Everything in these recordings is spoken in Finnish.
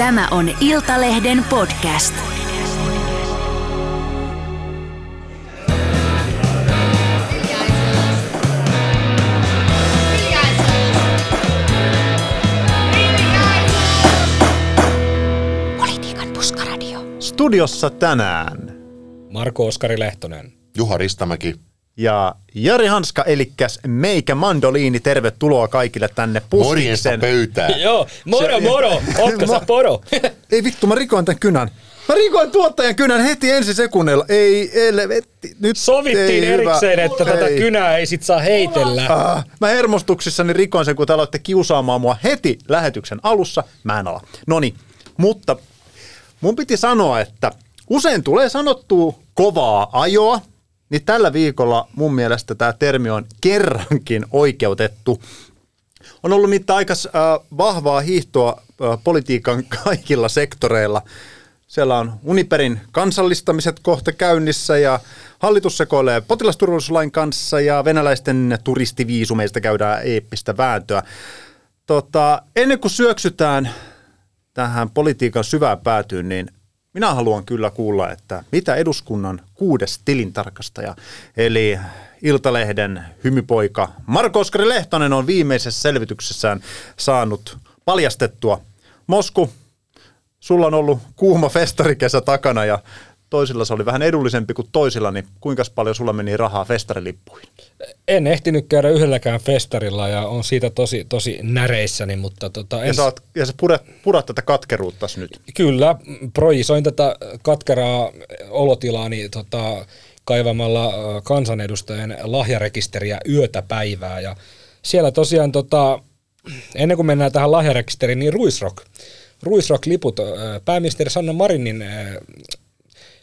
Tämä on Iltalehden podcast. Politiikan puskaradio. Studiossa tänään Marko Oskari Lehtonen. Juha Ristamäki. Ja Jari Hanska, elikkäs meikä mandoliini. Tervetuloa kaikille tänne puskiksen. pöytään. Joo, moro Se- moro, ootko sä poro? Ei vittu, mä rikoin tämän kynän. Mä rikoin tuottajan kynän heti ensi sekunnilla. Ei, helvetti. Nyt Sovittiin ei erikseen, hyvä. että tätä Ei. kynää ei sit saa heitellä. Ah, mä hermostuksissani rikoin sen, kun te aloitte kiusaamaan mua heti lähetyksen alussa. Mä en ala. Noni, mutta mun piti sanoa, että usein tulee sanottua kovaa ajoa, niin tällä viikolla mun mielestä tämä termi on kerrankin oikeutettu. On ollut mitään aika äh, vahvaa hiihtoa äh, politiikan kaikilla sektoreilla. Siellä on Uniperin kansallistamiset kohta käynnissä ja hallitus sekoilee potilasturvallisuuslain kanssa ja venäläisten turistiviisumeista käydään eeppistä vääntöä. Tota, ennen kuin syöksytään tähän politiikan syvään päätyyn, niin minä haluan kyllä kuulla, että mitä eduskunnan kuudes tilintarkastaja, eli Iltalehden hymypoika Marko Oskari Lehtonen on viimeisessä selvityksessään saanut paljastettua. Mosku, sulla on ollut kuuma festarikesä takana ja toisilla se oli vähän edullisempi kuin toisilla, niin kuinka paljon sulla meni rahaa festarilippuihin? En ehtinyt käydä yhdelläkään festarilla ja on siitä tosi, tosi näreissäni, mutta tota, Ja en, sä, oot, ja sä purat, purat tätä katkeruuttas nyt. kyllä projisoin tätä katkeraa olotilaani tota, kaivamalla kansanedustajien lahjarekisteriä yötä päivää ja siellä tosiaan tota, ennen kuin mennään tähän lahjarekisteriin, niin Ruisrock, Ruisrock-liput, pääministeri Sanna Marinin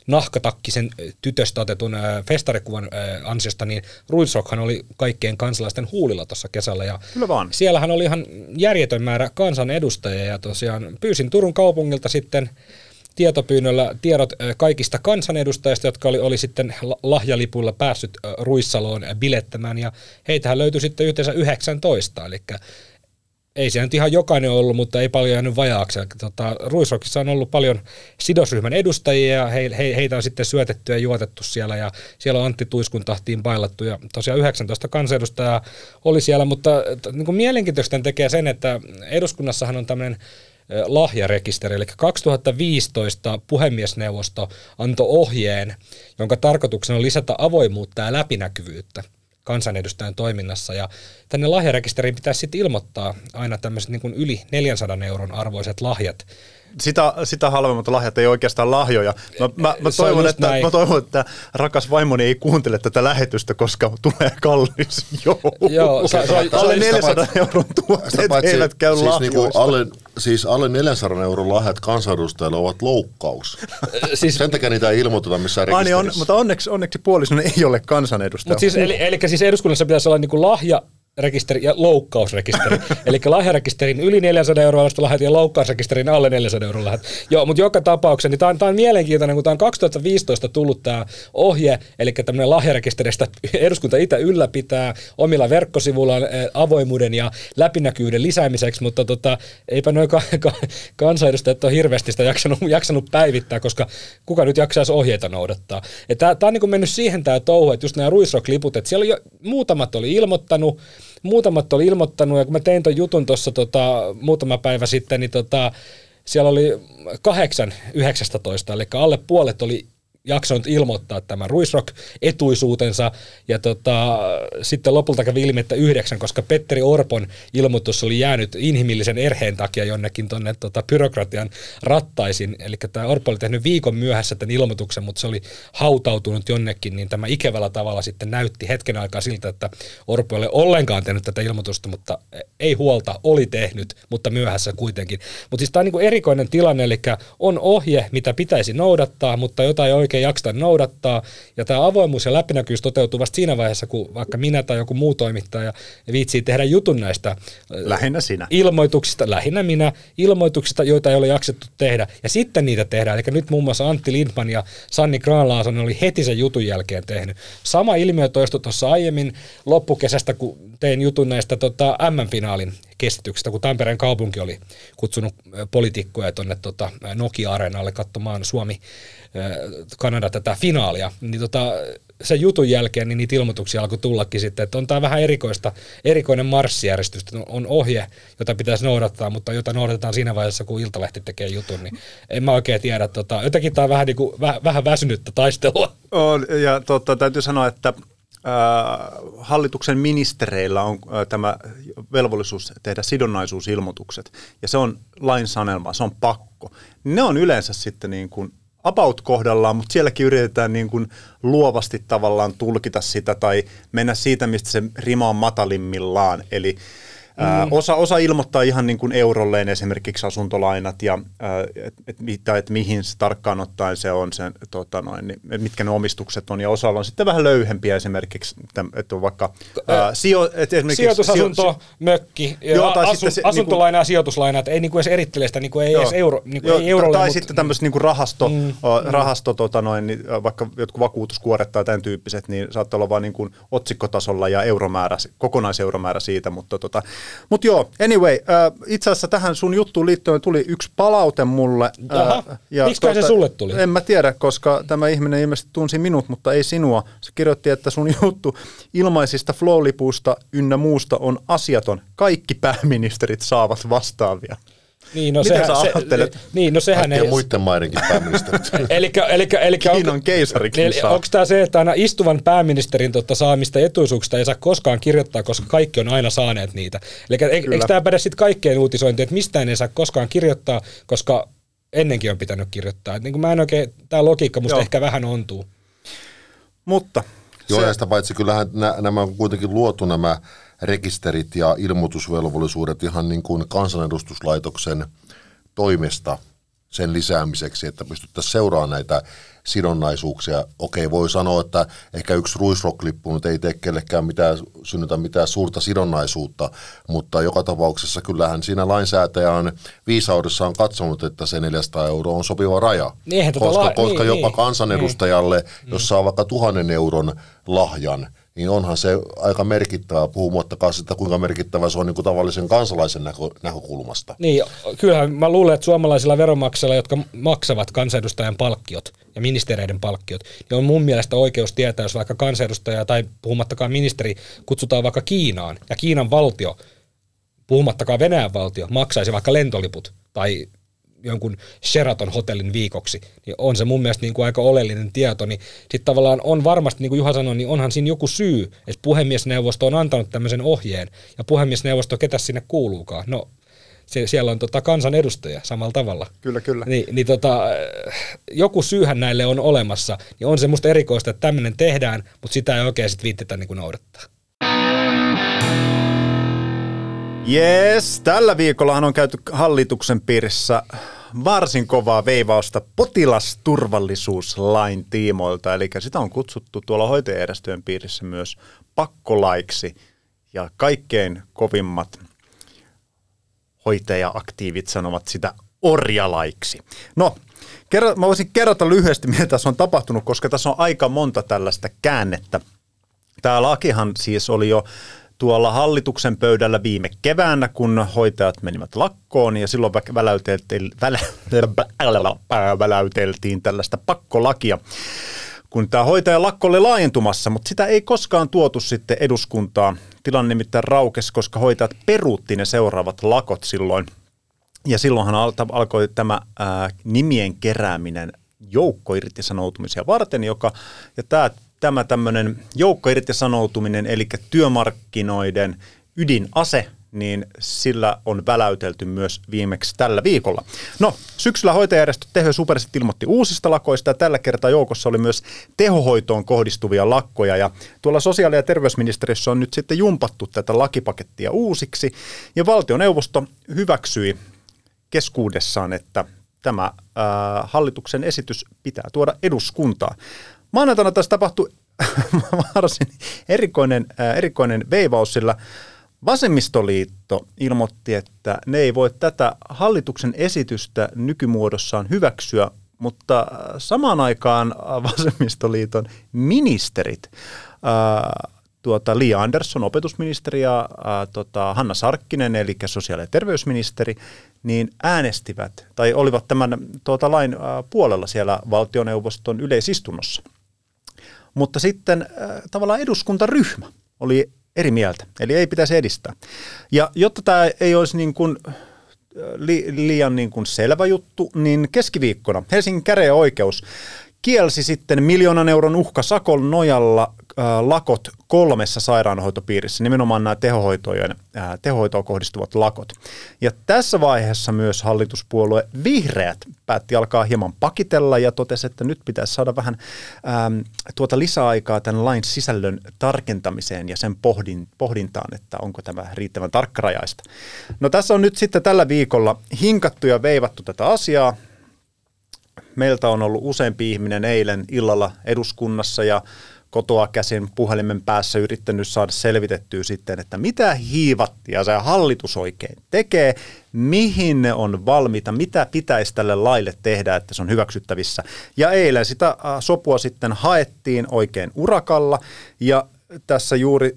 nahkatakkisen tytöstä otetun äh, festarikuvan äh, ansiosta, niin Ruisrockhan oli kaikkien kansalaisten huulilla tuossa kesällä. Ja Kyllä vaan. Siellähän oli ihan järjetön määrä kansanedustajia ja tosiaan pyysin Turun kaupungilta sitten tietopyynnöllä tiedot kaikista kansanedustajista, jotka oli, oli sitten la- lahjalipulla päässyt Ruissaloon bilettämään ja heitähän löytyi sitten yhteensä 19, eli ei se nyt ihan jokainen ollut, mutta ei paljon jäänyt vajaaksi. Tota, Ruisrockissa on ollut paljon sidosryhmän edustajia ja he, he, heitä on sitten syötetty ja juotettu siellä ja siellä on Antti Tuiskun tahtiin bailattu ja tosiaan 19 kansanedustajaa oli siellä, mutta niin kuin mielenkiintoista tekee sen, että eduskunnassahan on tämmöinen lahjarekisteri, eli 2015 puhemiesneuvosto antoi ohjeen, jonka tarkoituksena on lisätä avoimuutta ja läpinäkyvyyttä kansanedustajan toiminnassa. Ja tänne lahjarekisteriin pitäisi sitten ilmoittaa aina tämmöiset niin yli 400 euron arvoiset lahjat. sitä, sitä halvemmat lahjat ei oikeastaan lahjoja. Mä, mä, mä, Se on toivon, että, näin. mä toivon, että rakas vaimoni ei kuuntele tätä lähetystä, koska tulee kallis joulu. Joo, sa- sa- alle sitä 400 paitsi- euron tuotteet paitsi eivät käy siis, niinku alle, siis alle 400 euron lahjat kansanedustajille ovat loukkaus. Siis, Sen takia niitä ei ilmoiteta missään Ai niin on, rekisterissä. mutta onneksi, onneksi puolisoni ei ole kansanedustaja. mutta siis, eli, eli siis eduskunnassa pitäisi olla niin kuin lahja rekisteri ja loukkausrekisteri. Eli lahjarekisterin yli 400 euroa arvosta lahjat ja loukkausrekisterin alle 400 euroa lahjat. Joo, mutta joka tapauksessa niin tämä on, tää on mielenkiintoinen, kun tämä on 2015 tullut tämä ohje, eli tämmöinen lahjarekisteristä eduskunta itse ylläpitää omilla verkkosivuillaan avoimuuden ja läpinäkyvyyden lisäämiseksi, mutta tota, eipä noin ka- ka- kansanedustajat ole hirveästi sitä jaksanut, jaksanut päivittää, koska kuka nyt jaksaisi ohjeita noudattaa. Tämä on niin mennyt siihen tämä touhu, että just nämä Ruisrock-liput, että siellä jo, muutamat oli ilmoittanut, muutamat oli ilmoittanut, ja kun mä tein ton jutun tuossa tota, muutama päivä sitten, niin tota, siellä oli kahdeksan 19, eli alle puolet oli jaksanut ilmoittaa tämän Ruisrock-etuisuutensa, ja tota, sitten lopulta kävi ilmi, että yhdeksän, koska Petteri Orpon ilmoitus oli jäänyt inhimillisen erheen takia jonnekin tuonne tota, byrokratian rattaisin, eli tämä Orpo oli tehnyt viikon myöhässä tämän ilmoituksen, mutta se oli hautautunut jonnekin, niin tämä ikävällä tavalla sitten näytti hetken aikaa siltä, että Orpo ei ole ollenkaan tehnyt tätä ilmoitusta, mutta ei huolta, oli tehnyt, mutta myöhässä kuitenkin. Mutta siis tämä on niinku erikoinen tilanne, eli on ohje, mitä pitäisi noudattaa, mutta jota ei oikein jakseta noudattaa, ja tämä avoimuus ja läpinäkyvyys toteutuu vasta siinä vaiheessa, kun vaikka minä tai joku muu toimittaja viitsii tehdä jutun näistä Lähinnä sinä. ilmoituksista, lähinnä minä, ilmoituksista, joita ei ole jaksettu tehdä, ja sitten niitä tehdään. Eli nyt muun muassa Antti Lindman ja Sanni Granlaasonen oli heti sen jutun jälkeen tehnyt. Sama ilmiö toistui tuossa aiemmin loppukesästä, kun tein jutun näistä tota, M-finaalin kestityksestä, kun Tampereen kaupunki oli kutsunut poliitikkoja tuonne tota, Nokia-areenalle katsomaan Suomi ö, Kanada tätä finaalia, niin tota, sen jutun jälkeen niin niitä ilmoituksia alkoi tullakin sitten, että on tämä vähän erikoista, erikoinen marssijärjestys, että on ohje, jota pitäisi noudattaa, mutta jota noudatetaan siinä vaiheessa, kun Iltalehti tekee jutun, niin en mä oikein tiedä, tota, jotenkin tämä on vähän, niin kuin, vähän, vähän väsynyttä taistelua. On, ja totta, täytyy sanoa, että hallituksen ministereillä on äh, tämä velvollisuus tehdä sidonnaisuusilmoitukset, ja se on lainsanelma, se on pakko. Ne on yleensä sitten niin kuin about kohdallaan, mutta sielläkin yritetään niin kuin luovasti tavallaan tulkita sitä tai mennä siitä, mistä se rima on matalimmillaan. Eli Mm. Osa, osa ilmoittaa ihan niin kuin eurolleen esimerkiksi asuntolainat ja että et, et, et mihin se tarkkaan ottaen se on, se, tota noin, niin, mitkä ne omistukset on. Ja osalla on sitten vähän löyhempiä esimerkiksi, että on vaikka ää, sijo, et sijoitusasunto, sijo, mökki, joo, tai asu, se, asuntolaina niin kuin, ja sijoituslaina, että ei niin kuin edes erittele sitä, niin kuin ei joo, edes euro, niin kuin joo, ei eurolle. Tai mutta, sitten tämmöiset niin rahasto, mm, rahasto tota noin, niin, vaikka jotkut vakuutuskuoret tai tämän tyyppiset, niin saattaa olla vain niin kuin otsikkotasolla ja euromäärä, kokonaiseuromäärä siitä, mutta tota, mutta joo, anyway, äh, itse asiassa tähän sun juttuun liittyen tuli yksi palaute mulle. Äh, ja miksi tuota, se sulle tuli? En mä tiedä, koska tämä ihminen ilmeisesti tunsi minut, mutta ei sinua. Se kirjoitti, että sun juttu ilmaisista flow-lipuista ynnä muusta on asiaton. Kaikki pääministerit saavat vastaavia. Niin, no Mitä sehän, sä ajattelet? Se, niin, no sehän ei... muiden maidenkin pääministerit. elikkä, elikkä, elikkä, Kiinan keisarikin niin, saa. Onko tämä se, että aina istuvan pääministerin totta, saamista etuisuuksista ei saa koskaan kirjoittaa, koska kaikki on aina saaneet niitä? Eli eikö tämä päde sitten kaikkeen uutisointiin, että mistään ei saa koskaan kirjoittaa, koska ennenkin on pitänyt kirjoittaa. Et niin kuin mä en oikein, tämä logiikka musta Joo. ehkä vähän ontuu. Mutta... Joo, se... ja sitä paitsi kyllähän nämä on kuitenkin luotu nämä rekisterit ja ilmoitusvelvollisuudet ihan niin kuin kansanedustuslaitoksen toimesta sen lisäämiseksi, että pystyttäisiin seuraamaan näitä sidonnaisuuksia. Okei, voi sanoa, että ehkä yksi ruisrocklippu nyt ei tee kellekään mitään, synnytä mitään suurta sidonnaisuutta, mutta joka tapauksessa kyllähän siinä lainsäätäjä on viisaudessaan katsonut, että se 400 euroa on sopiva raja. Niin, koska, la- koska niin, jopa niin, kansanedustajalle, niin. jos saa vaikka tuhannen euron lahjan, niin onhan se aika merkittävää, puhumattakaan sitä, kuinka merkittävä se on niin kuin tavallisen kansalaisen näkö, näkökulmasta. Niin, kyllähän mä luulen, että suomalaisilla veronmaksajilla, jotka maksavat kansanedustajan palkkiot ja ministereiden palkkiot, niin on mun mielestä oikeus tietää, jos vaikka kansanedustaja tai puhumattakaan ministeri kutsutaan vaikka Kiinaan, ja Kiinan valtio, puhumattakaan Venäjän valtio, maksaisi vaikka lentoliput tai jonkun Sheraton hotellin viikoksi, niin on se mun mielestä niin kuin aika oleellinen tieto, niin sitten tavallaan on varmasti, niin kuin Juha sanoi, niin onhan siinä joku syy, että puhemiesneuvosto on antanut tämmöisen ohjeen, ja puhemiesneuvosto, ketä sinne kuuluukaan? No, se, siellä on tota kansanedustaja samalla tavalla. Kyllä, kyllä. Ni, niin tota, joku syyhän näille on olemassa, niin on se musta erikoista, että tämmöinen tehdään, mutta sitä ei oikein sitten viittitä niin kuin noudattaa. Yes, tällä viikollahan on käyty hallituksen piirissä varsin kovaa veivausta potilasturvallisuuslain tiimoilta, eli sitä on kutsuttu tuolla hoitajajärjestöjen piirissä myös pakkolaiksi, ja kaikkein kovimmat hoitaja-aktiivit sanovat sitä orjalaiksi. No, kerro, mä voisin kerrota lyhyesti, mitä tässä on tapahtunut, koska tässä on aika monta tällaista käännettä. Tämä lakihan siis oli jo tuolla hallituksen pöydällä viime keväänä, kun hoitajat menivät lakkoon ja silloin väläyteltiin, välä, väläyteltiin tällaista pakkolakia kun tämä hoitajan lakko oli laajentumassa, mutta sitä ei koskaan tuotu sitten eduskuntaan. Tilanne nimittäin raukesi, koska hoitajat peruutti ne seuraavat lakot silloin. Ja silloinhan alkoi tämä ää, nimien kerääminen joukkoirtisanoutumisia varten, joka, ja tämä tämä tämmöinen joukkoirtisanoutuminen, eli työmarkkinoiden ydinase, niin sillä on väläytelty myös viimeksi tällä viikolla. No, syksyllä hoitajärjestö Teho Supersit ilmoitti uusista lakoista ja tällä kertaa joukossa oli myös tehohoitoon kohdistuvia lakkoja ja tuolla sosiaali- ja terveysministeriössä on nyt sitten jumpattu tätä lakipakettia uusiksi ja valtioneuvosto hyväksyi keskuudessaan, että tämä ää, hallituksen esitys pitää tuoda eduskuntaan. Maanantaina tässä tapahtui varsin erikoinen, äh, erikoinen veivaus, sillä Vasemmistoliitto ilmoitti, että ne ei voi tätä hallituksen esitystä nykymuodossaan hyväksyä, mutta samaan aikaan Vasemmistoliiton ministerit äh, tuota, Li Andersson, opetusministeri ja ää, tota, Hanna Sarkkinen, eli sosiaali- ja terveysministeri, niin äänestivät tai olivat tämän tuota, lain ää, puolella siellä valtioneuvoston yleisistunnossa. Mutta sitten ää, tavallaan eduskuntaryhmä oli eri mieltä, eli ei pitäisi edistää. Ja jotta tämä ei olisi niin kuin li, liian niin kuin selvä juttu, niin keskiviikkona Helsingin käräjäoikeus kielsi sitten miljoonan euron uhkasakon nojalla äh, lakot kolmessa sairaanhoitopiirissä, nimenomaan nämä tehohoitojen, äh, tehohoitoon kohdistuvat lakot. Ja tässä vaiheessa myös hallituspuolue Vihreät päätti alkaa hieman pakitella ja totesi, että nyt pitäisi saada vähän ähm, tuota lisäaikaa tämän lain sisällön tarkentamiseen ja sen pohdin, pohdintaan, että onko tämä riittävän tarkkarajaista. No tässä on nyt sitten tällä viikolla hinkattu ja veivattu tätä asiaa meiltä on ollut useampi ihminen eilen illalla eduskunnassa ja kotoa käsin puhelimen päässä yrittänyt saada selvitettyä sitten, että mitä hiivattia se hallitus oikein tekee, mihin ne on valmiita, mitä pitäisi tälle laille tehdä, että se on hyväksyttävissä. Ja eilen sitä sopua sitten haettiin oikein urakalla ja tässä juuri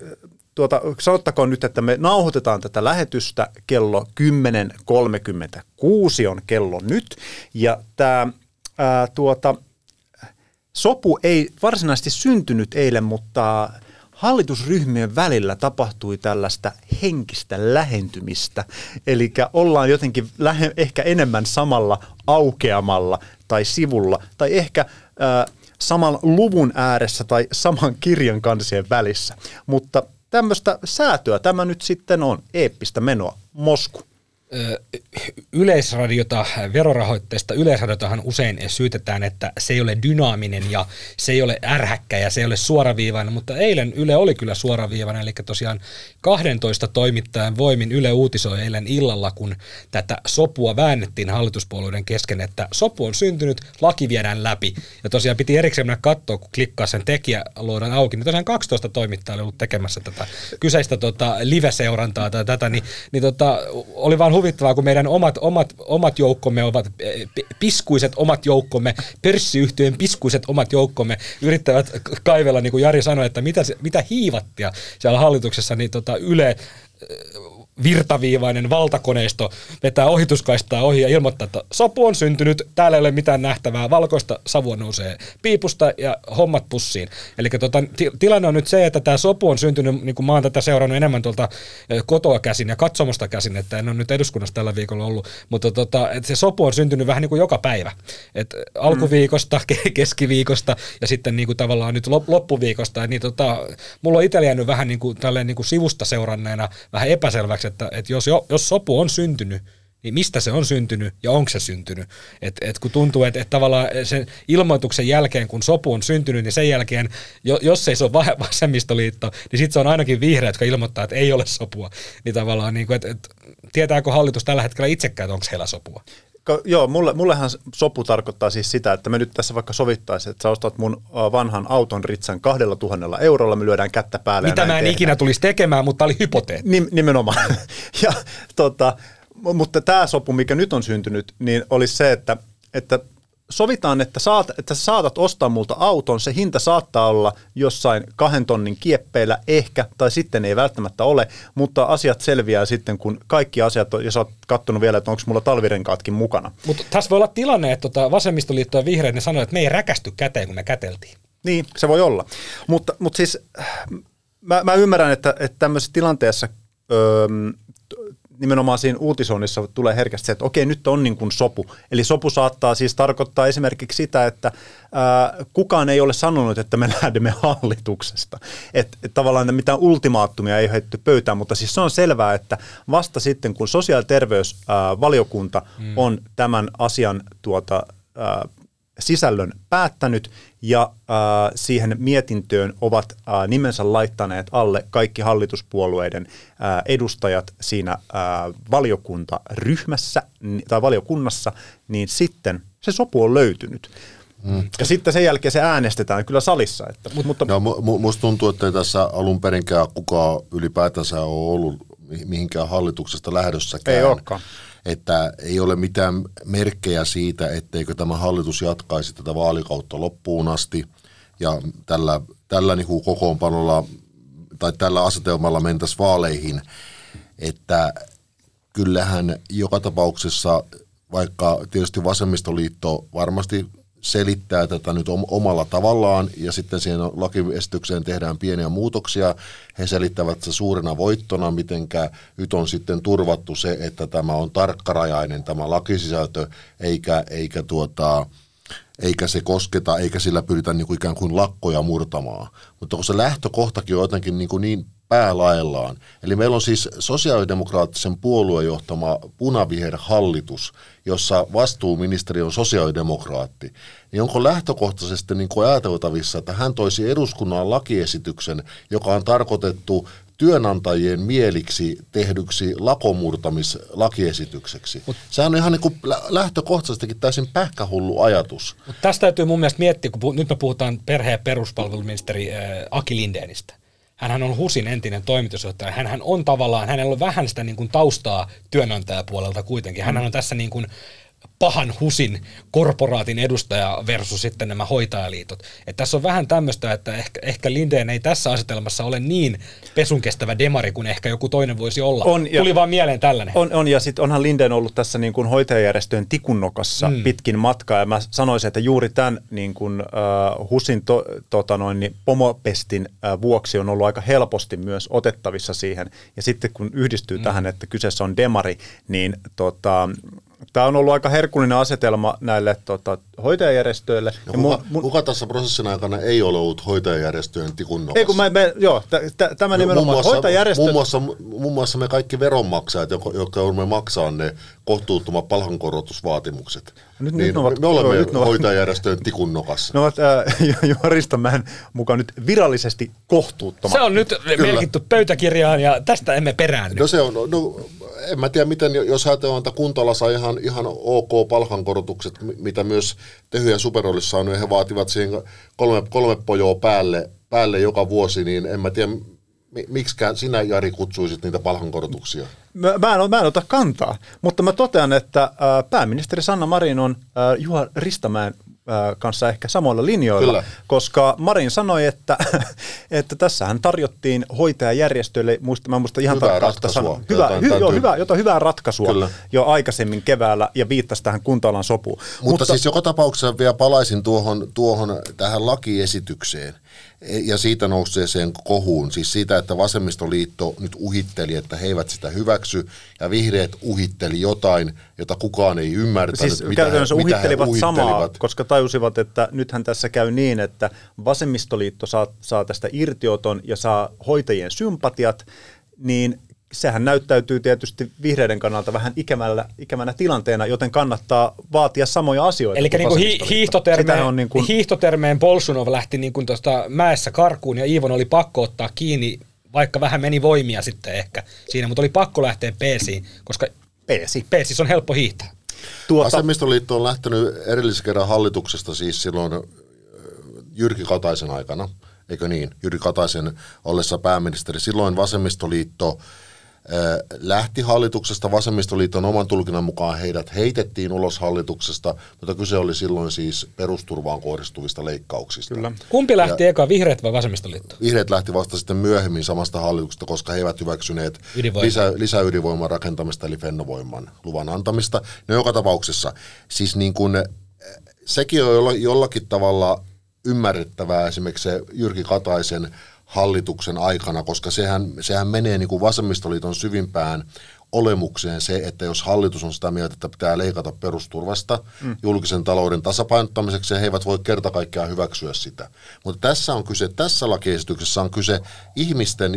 tuota, sanottakoon nyt, että me nauhoitetaan tätä lähetystä kello 10.36 on kello nyt, ja tämä ää, tuota, sopu ei varsinaisesti syntynyt eilen, mutta hallitusryhmien välillä tapahtui tällaista henkistä lähentymistä. Eli ollaan jotenkin lähe, ehkä enemmän samalla aukeamalla tai sivulla, tai ehkä ää, saman luvun ääressä tai saman kirjan kansien välissä. Mutta tämmöistä säätöä tämä nyt sitten on, eeppistä menoa, Mosku yleisradiota, verorahoitteista yleisradiotahan usein syytetään, että se ei ole dynaaminen ja se ei ole ärhäkkä ja se ei ole suoraviivainen, mutta eilen Yle oli kyllä suoraviivainen, eli tosiaan 12 toimittajan voimin Yle uutisoi eilen illalla, kun tätä sopua väännettiin hallituspuolueiden kesken, että sopu on syntynyt, laki viedään läpi. Ja tosiaan piti erikseen mennä katsoa, kun klikkaa sen tekijäluodan auki, niin tosiaan 12 toimittajaa oli ollut tekemässä tätä kyseistä tota, live-seurantaa tai tätä, niin, niin tota, oli vaan huvittavaa, kun meidän omat, omat, omat joukkomme ovat, eh, piskuiset omat joukkomme, pörssiyhtiöiden piskuiset omat joukkomme yrittävät kaivella, niin kuin Jari sanoi, että mitä, mitä hiivattia siellä hallituksessa, niin tota Yle virtaviivainen valtakoneisto vetää ohituskaistaa ohi ja ilmoittaa, että sopu on syntynyt, täällä ei ole mitään nähtävää, valkoista savua nousee piipusta ja hommat pussiin. Eli tota, t- tilanne on nyt se, että tämä sopu on syntynyt, niin kuin mä oon tätä seurannut enemmän tuolta kotoa käsin ja katsomusta käsin, että en ole nyt eduskunnassa tällä viikolla ollut, mutta tota, että se sopu on syntynyt vähän niin kuin joka päivä. Et alkuviikosta, keskiviikosta ja sitten niin kuin tavallaan nyt loppuviikosta. Niin tota, mulla on itsellä jäänyt vähän niin kuin, niin kuin sivusta seuranneena vähän epäselväksi, että, että jos, jos sopu on syntynyt, niin mistä se on syntynyt ja onko se syntynyt. Et, et kun tuntuu, että et tavallaan sen ilmoituksen jälkeen, kun sopu on syntynyt, niin sen jälkeen, jos ei se ole vasemmistoliitto, niin sitten se on ainakin vihreät, jotka ilmoittaa, että ei ole sopua. Niin tavallaan, niin kuin, että, että tietääkö hallitus tällä hetkellä itsekään, että onko heillä sopua? Joo, mulle, mullehan sopu tarkoittaa siis sitä, että me nyt tässä vaikka sovittaisiin, että sä ostat mun vanhan auton ritsan kahdella tuhannella eurolla, me lyödään kättä päälle. Mitä mä en tehdään. ikinä tulisi tekemään, mutta oli hypoteetti. Nim, nimenomaan. ja, tota, mutta tämä sopu, mikä nyt on syntynyt, niin olisi se, että, että sovitaan, että, saat, että sä saatat ostaa multa auton, se hinta saattaa olla jossain kahden tonnin kieppeillä ehkä, tai sitten ei välttämättä ole, mutta asiat selviää sitten, kun kaikki asiat, on, ja sä oot kattonut vielä, että onko mulla talvirenkaatkin mukana. Mutta tässä voi olla tilanne, että tota vasemmistoliitto ja vihreät ne sanoo, että me ei räkästy käteen, kun me käteltiin. Niin, se voi olla. Mutta, mutta siis mä, mä ymmärrän, että, että tämmöisessä tilanteessa öö, nimenomaan siinä uutisoinnissa tulee herkästi se, että okei, nyt on niin kuin sopu. Eli sopu saattaa siis tarkoittaa esimerkiksi sitä, että ää, kukaan ei ole sanonut, että me lähdemme hallituksesta. Että et tavallaan mitään ultimaattumia ei heitetty pöytään, mutta siis se on selvää, että vasta sitten, kun sosiaali- ja terveysvaliokunta mm. on tämän asian tuota, ää, sisällön päättänyt ja äh, siihen mietintöön ovat äh, nimensä laittaneet alle kaikki hallituspuolueiden äh, edustajat siinä äh, valiokuntaryhmässä tai valiokunnassa, niin sitten se sopu on löytynyt. Mm. Ja sitten sen jälkeen se äänestetään kyllä salissa. Että, mutta... No, musta tuntuu, että ei tässä alun perinkään kukaan ylipäätänsä ole ollut mihinkään hallituksesta lähdössäkään. Ei olekaan että ei ole mitään merkkejä siitä, etteikö tämä hallitus jatkaisi tätä vaalikautta loppuun asti. Ja tällä, tällä niin kuin kokoonpanolla tai tällä asetelmalla mentäisiin vaaleihin, että kyllähän joka tapauksessa, vaikka tietysti vasemmistoliitto varmasti selittää tätä nyt omalla tavallaan ja sitten siihen lakiesitykseen tehdään pieniä muutoksia. He selittävät se suurena voittona, mitenkä nyt on sitten turvattu se, että tämä on tarkkarajainen tämä lakisisältö, eikä, eikä tuota, eikä se kosketa, eikä sillä pyritä niin kuin ikään kuin lakkoja murtamaan. Mutta kun se lähtökohtakin on jotenkin niin, kuin niin päälaellaan. Eli meillä on siis sosiaalidemokraattisen puolueen johtama punaviherhallitus, jossa vastuuministeri on sosiaalidemokraatti. Niin onko lähtökohtaisesti niin kuin ajateltavissa, että hän toisi eduskunnan lakiesityksen, joka on tarkoitettu työnantajien mieliksi tehdyksi lakomurtamislakiesitykseksi. Mut, Sehän on ihan niin kuin lähtökohtaisestikin täysin pähkähullu ajatus. Mut tästä täytyy mun mielestä miettiä, kun nyt me puhutaan perhe- ja peruspalveluministeri äh, Aki Lindeenistä. Hänhän on HUSin entinen toimitusjohtaja. Hänhän on tavallaan, hänellä on vähän sitä niin kuin taustaa työnantajapuolelta kuitenkin. Hän on tässä niin kuin pahan husin korporaatin edustaja versus sitten nämä hoitajaliitot. Et tässä on vähän tämmöistä, että ehkä, ehkä Lindeen ei tässä asetelmassa ole niin pesun kestävä demari kuin ehkä joku toinen voisi olla. On, ja, Tuli vaan mieleen tällainen. On, on ja sitten onhan Lindeen ollut tässä niin kuin hoitajajärjestöjen tikunnokassa mm. pitkin matkaa ja mä sanoisin, että juuri tämän niin kuin, uh, HUSin to, tota noin, niin pomopestin uh, vuoksi on ollut aika helposti myös otettavissa siihen. Ja sitten kun yhdistyy mm. tähän, että kyseessä on demari, niin tota, tämä on ollut aika herkullinen asetelma näille tota, hoitajajärjestöille. Ja kuka, mun, mun, kuka tässä prosessin aikana ei ole ollut hoitajajärjestöjen tikun Ei kun mä, me, joo, t- t- tämä no, nimenomaan muun muassa, hoitajajärjestö... Muun muassa, muun muassa me kaikki veronmaksajat, jotka, jotka joudumme maksaa ne kohtuuttomat palkankorotusvaatimukset. Nyt, niin nyt ovat, me olemme nyt hoitajajärjestöjen tikun nokassa. Ne ovat äh, Juha Ristomäen mukaan nyt virallisesti kohtuuttomat. Se on nyt Kyllä. merkitty pöytäkirjaan ja tästä emme peräänny. No se on, no, en mä tiedä miten, jos ajatellaan, että Kuntala sai ihan, ihan ok palkankorotukset, mitä myös Tehy ja Superollissa on, ja he vaativat siihen kolme, kolme pojoa päälle, päälle joka vuosi, niin en mä tiedä, miksikään sinä Jari kutsuisit niitä palkankorotuksia? Mä, mä, en, mä en ota kantaa, mutta mä totean, että äh, pääministeri Sanna Marin on äh, Juha Ristamäen kanssa ehkä samoilla linjoilla, Kyllä. koska Marin sanoi, että, että tässähän tarjottiin hoitajajärjestöille, muista, mä muista ihan hyvää ratkaisua. Hyvä, hy, joo, hyvä, jota hyvää ratkaisua Kyllä. jo aikaisemmin keväällä ja viittasi tähän kuntalan sopuun. Mutta, Mutta siis joka tapauksessa vielä palaisin tuohon, tuohon tähän lakiesitykseen – ja siitä nousseeseen kohuun, siis siitä, että vasemmistoliitto nyt uhitteli, että he eivät sitä hyväksy, ja vihreät uhitteli jotain, jota kukaan ei ymmärtänyt, siis mitä, käytännössä he, uhittelivat, mitä he samaa, koska tajusivat, että nythän tässä käy niin, että vasemmistoliitto saa, saa tästä irtioton ja saa hoitajien sympatiat, niin sehän näyttäytyy tietysti vihreiden kannalta vähän ikävällä, ikävänä tilanteena, joten kannattaa vaatia samoja asioita. Eli niin kuin hi- hiihtotermeen, niin kuin... hiihtotermeen Polsunov lähti niin kuin tuosta mäessä karkuun ja Iivon oli pakko ottaa kiinni, vaikka vähän meni voimia sitten ehkä siinä, mutta oli pakko lähteä peesiin, koska peesi. peesissä on helppo hiihtää. Tuota... Vasemmistoliitto on lähtenyt erillisen kerran hallituksesta siis silloin Jyrki Kataisen aikana, eikö niin? Jyrki Kataisen ollessa pääministeri. Silloin vasemmistoliitto lähti hallituksesta. Vasemmistoliiton oman tulkinnan mukaan heidät heitettiin ulos hallituksesta, mutta kyse oli silloin siis perusturvaan kohdistuvista leikkauksista. Kyllä. Kumpi lähti ja eka, vihreät vai vasemmistoliitto? Vihreät lähti vasta sitten myöhemmin samasta hallituksesta, koska he eivät hyväksyneet lisä, lisäydinvoiman rakentamista eli fennovoiman luvan antamista. No joka tapauksessa, siis niin kuin, sekin on jollakin tavalla ymmärrettävää esimerkiksi se Jyrki Kataisen hallituksen aikana, koska sehän, sehän menee niin kuin vasemmistoliiton syvimpään olemukseen se, että jos hallitus on sitä mieltä, että pitää leikata perusturvasta mm. julkisen talouden tasapainottamiseksi, he eivät voi kerta kaikkiaan hyväksyä sitä. Mutta tässä on kyse, tässä lakiesityksessä on kyse ihmisten,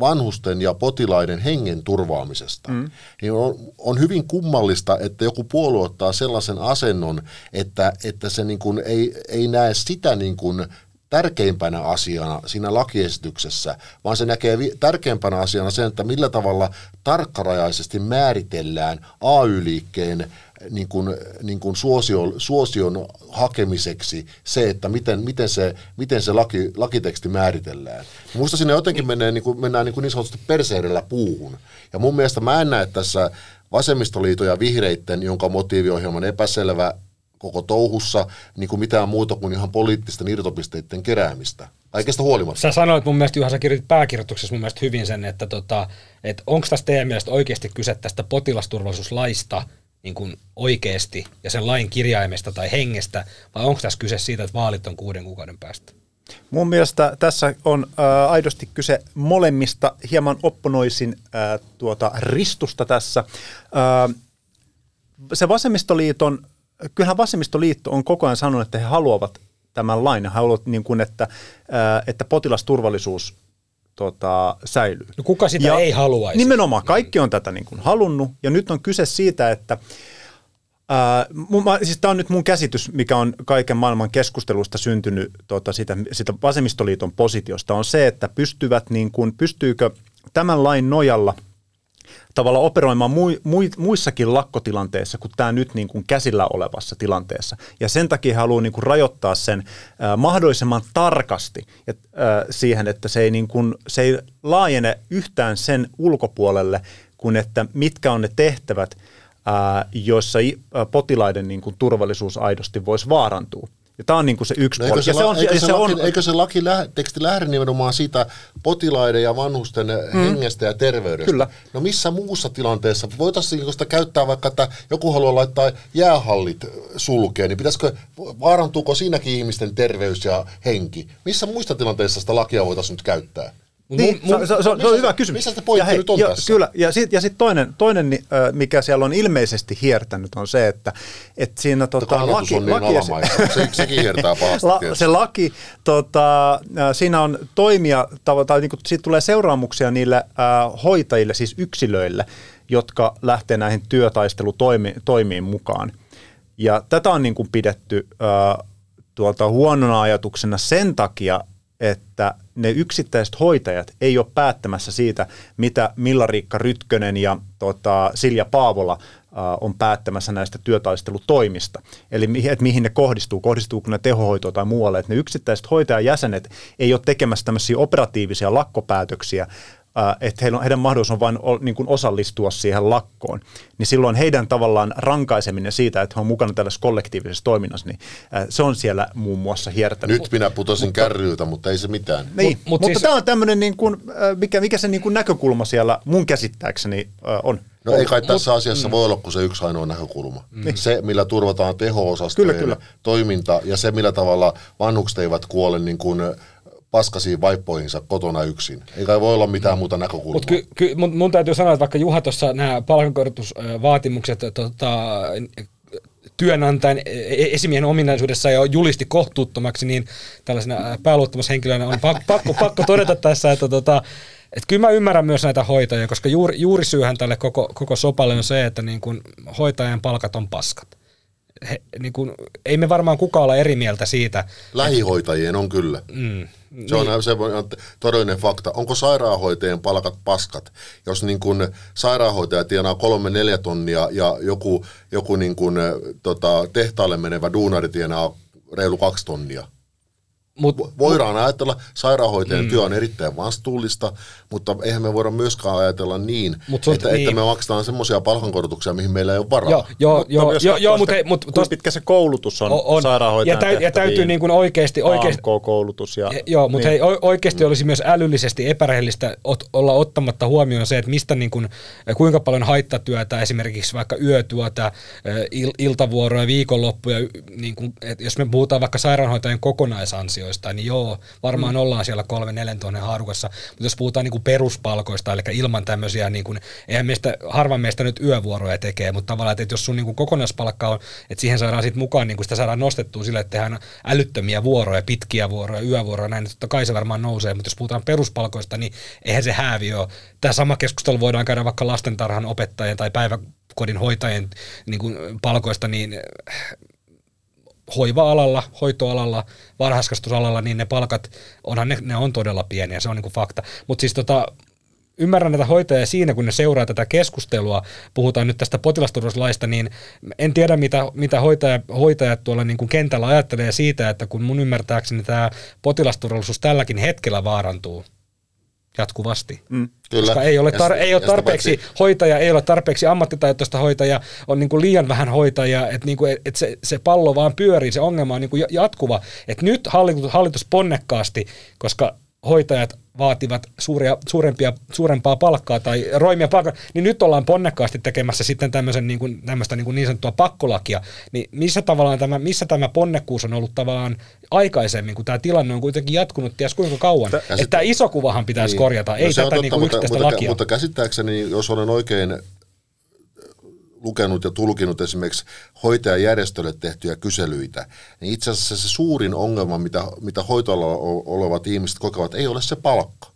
vanhusten ja potilaiden hengen turvaamisesta. Mm. Niin on, on hyvin kummallista, että joku puolue ottaa sellaisen asennon, että, että se niin kuin ei, ei näe sitä niin kuin tärkeimpänä asiana siinä lakiesityksessä, vaan se näkee vi- tärkeimpänä asiana sen, että millä tavalla tarkkarajaisesti määritellään AY-liikkeen niin kuin, niin kuin suosion, suosion hakemiseksi se, että miten, miten se, miten se laki, lakiteksti määritellään. Minusta sinne jotenkin menee, niin kuin, mennään niin, kuin niin sanotusti perseidellä puuhun. Ja mun mielestä mä en näe tässä vasemmistoliiton ja vihreitten, jonka motiiviohjelman epäselvä koko touhussa niin kuin mitään muuta kuin ihan poliittisten irtopisteiden keräämistä. Kaikesta huolimatta. Sä sanoit mun mielestä, Juha, sä kirjoitit pääkirjoituksessa mun mielestä hyvin sen, että tota, et onko tässä teidän mielestä oikeasti kyse tästä potilasturvallisuuslaista niin kuin oikeasti ja sen lain kirjaimesta tai hengestä, vai onko tässä kyse siitä, että vaalit on kuuden kuukauden päästä? Mun mielestä tässä on äh, aidosti kyse molemmista. Hieman opponoisin äh, tuota ristusta tässä. Äh, se vasemmistoliiton, kyllähän vasemmistoliitto on koko ajan sanonut, että he haluavat tämän lain. He haluavat, niin kuin, että, äh, että potilasturvallisuus tota, säilyy. No kuka sitä ei haluaisi? Nimenomaan, kaikki on tätä niin kuin halunnut, ja nyt on kyse siitä, että mä, siis tämä on nyt mun käsitys, mikä on kaiken maailman keskustelusta syntynyt tota, sitä, sitä vasemmistoliiton positiosta, on se, että pystyvät, niin kuin, pystyykö tämän lain nojalla tavallaan operoimaan mui, mui, muissakin lakkotilanteissa kuin tämä nyt niin kuin käsillä olevassa tilanteessa. Ja sen takia haluaa niin kuin rajoittaa sen ää, mahdollisimman tarkasti et, ää, siihen, että se ei, niin kuin, se ei laajene yhtään sen ulkopuolelle, kuin että mitkä on ne tehtävät, ää, joissa potilaiden niin kuin, turvallisuus aidosti voisi vaarantua. Ja tämä on niin kuin se yksi No puoli. eikö, se, Ja se on, eikö, se se laki, on, eikö se laki lä, teksti lähde nimenomaan siitä potilaiden ja vanhusten mm. hengestä ja terveydestä? Kyllä. No missä muussa tilanteessa? Voitaisiin sitä käyttää vaikka, että joku haluaa laittaa jäähallit sulkeen, niin pitäisikö, vaarantuuko siinäkin ihmisten terveys ja henki? Missä muista tilanteissa sitä lakia voitaisiin nyt käyttää? Niin, Mun- se, se, se, se on missä- hyvä kysymys. missä se pointti Ja hei, nyt on jo, tässä? Kyllä, ja sitten ja sit toinen, toinen ni- ö, mikä siellä on ilmeisesti hiertänyt, on se, että, että siinä tota, laki, on niin laki. Se, sekin hiertää pahasti La, se laki, tota, siinä on toimia, tai, tai niin kuin, siitä tulee seuraamuksia niille äh, hoitajille, siis yksilöille, jotka lähtee näihin työtaistelutoimiin mukaan. Ja tätä on niin kuin pidetty äh, tuolta huonona ajatuksena sen takia, että ne yksittäiset hoitajat ei ole päättämässä siitä, mitä Milla-Riikka Rytkönen ja tota, Silja Paavola on päättämässä näistä työtaistelutoimista. Eli että mihin ne kohdistuu, kohdistuuko ne tehohoitoon tai muualle. Että ne yksittäiset hoitajajäsenet ei ole tekemässä tämmöisiä operatiivisia lakkopäätöksiä, että heillä on, heidän mahdollisuus on vain o, niin kuin osallistua siihen lakkoon, niin silloin heidän tavallaan rankaiseminen siitä, että he on mukana tällaisessa kollektiivisessa toiminnassa, niin äh, se on siellä muun muassa hiertänyt. Nyt minä putosin mutta, kärryiltä, mutta ei se mitään. Niin, Mut- mut, mut mutta siis- tämä on tämmöinen, niin kuin, äh, mikä, mikä se niin kuin näkökulma siellä mun käsittääkseni äh, on. No ei kai tässä asiassa voi olla kuin se yksi ainoa näkökulma. Se, millä turvataan teho-osastojen Kyllä, kyllä. toiminta ja se, millä tavalla vanhukset eivät kuole niin kuin paskasiin vaippoihinsa kotona yksin. Ei kai voi olla mitään muuta näkökulmaa. Mutta ky, ky, mun, mun täytyy sanoa, että vaikka Juha tuossa nämä palkankorotusvaatimukset tota, työnantajan e- e- esimiehen ominaisuudessa jo julisti kohtuuttomaksi, niin tällaisena ää, pääluottamushenkilönä on pakko, pakko, pakko todeta tässä, että tota, et kyllä mä ymmärrän myös näitä hoitajia, koska juuri, juurisyyhän tälle koko, koko sopalle on se, että niin kun hoitajan palkat on paskat. He, niin kun, ei me varmaan kukaan olla eri mieltä siitä. Lähihoitajien on kyllä. Mm, Se on, se on todellinen fakta. Onko sairaanhoitajien palkat paskat? Jos niin kun sairaanhoitaja tienaa kolme neljä tonnia ja joku, joku niin kun, tota, tehtaalle menevä duunari tienaa reilu kaksi tonnia. Mut, Voidaan ajatella, sairaanhoitajan mm. työ on erittäin vastuullista, mutta eihän me voida myöskään ajatella niin, Mut että, niin. että me maksetaan semmoisia palkankorotuksia, mihin meillä ei ole varaa. joo, joo, joo, myös joo, joo sitä, mutta hei, mut, kuinka pitkä se koulutus on, on, sairaanhoitajan ja, täy, ja täytyy niin kuin oikeasti, oikeasti AMK-koulutus. Ja, Ja, Joo, mutta niin. hei, oikeasti olisi myös älyllisesti epärehellistä ot, olla ottamatta huomioon se, että mistä niin kuin, kuinka paljon haittatyötä, esimerkiksi vaikka yötyötä, il, iltavuoroja, viikonloppuja, niin kuin, et jos me puhutaan vaikka sairaanhoitajien kokonaisansioista, niin joo, varmaan mm. ollaan siellä kolme neljän tuhannen haarukassa, mutta jos puhutaan niin kuin peruspalkoista, eli ilman tämmöisiä, niin kuin, eihän meistä, harva meistä nyt yövuoroja tekee, mutta tavallaan, että jos sun niin kuin kokonaispalkka on, että siihen saadaan sitten mukaan, niin kuin sitä saadaan nostettua sille, että tehdään älyttömiä vuoroja, pitkiä vuoroja, yövuoroja, näin, niin totta kai se varmaan nousee, mutta jos puhutaan peruspalkoista, niin eihän se häävi ole. Tämä sama keskustelu voidaan käydä vaikka lastentarhan opettajien tai päiväkodin hoitajien niin kuin palkoista, niin hoiva-alalla, hoitoalalla, varhaiskasvatusalalla, niin ne palkat, onhan ne, ne on todella pieniä, se on niin kuin fakta. Mutta siis tota, ymmärrän näitä hoitajia siinä, kun ne seuraa tätä keskustelua, puhutaan nyt tästä potilasturvallisuuslaista, niin en tiedä, mitä, mitä hoitaja, hoitajat tuolla niin kuin kentällä ajattelee siitä, että kun mun ymmärtääkseni tämä potilasturvallisuus tälläkin hetkellä vaarantuu, jatkuvasti. Mm. Kyllä. Koska ei ole, tar- ei ole tarpeeksi paitsi- hoitaja, ei ole tarpeeksi ammattitaitoista hoitajaa, on niin kuin liian vähän hoitajaa, että niin kuin, et se, se pallo vaan pyörii, se ongelma on niin kuin ja- jatkuva. Et nyt hallitus, hallitus ponnekkaasti, koska hoitajat vaativat suuria, suurempia, suurempaa palkkaa tai roimia palkkaa, niin nyt ollaan ponnekkaasti tekemässä sitten tämmöisen niin, kuin, tämmöistä niin, kuin niin sanottua pakkolakia. Niin missä, tavallaan tämä, missä tämä ponnekkuus on ollut tavallaan aikaisemmin, kun tämä tilanne on kuitenkin jatkunut ties kuinka kauan. Ja Että sit- tämä iso kuvahan pitäisi korjata, ei No se on tätä totta, niin kuin mutta, mutta, lakia. mutta käsittääkseni, jos olen oikein lukenut ja tulkinut esimerkiksi hoitajajärjestölle tehtyjä kyselyitä, niin itse asiassa se suurin ongelma, mitä, mitä hoitoalalla olevat ihmiset kokevat, ei ole se palkka,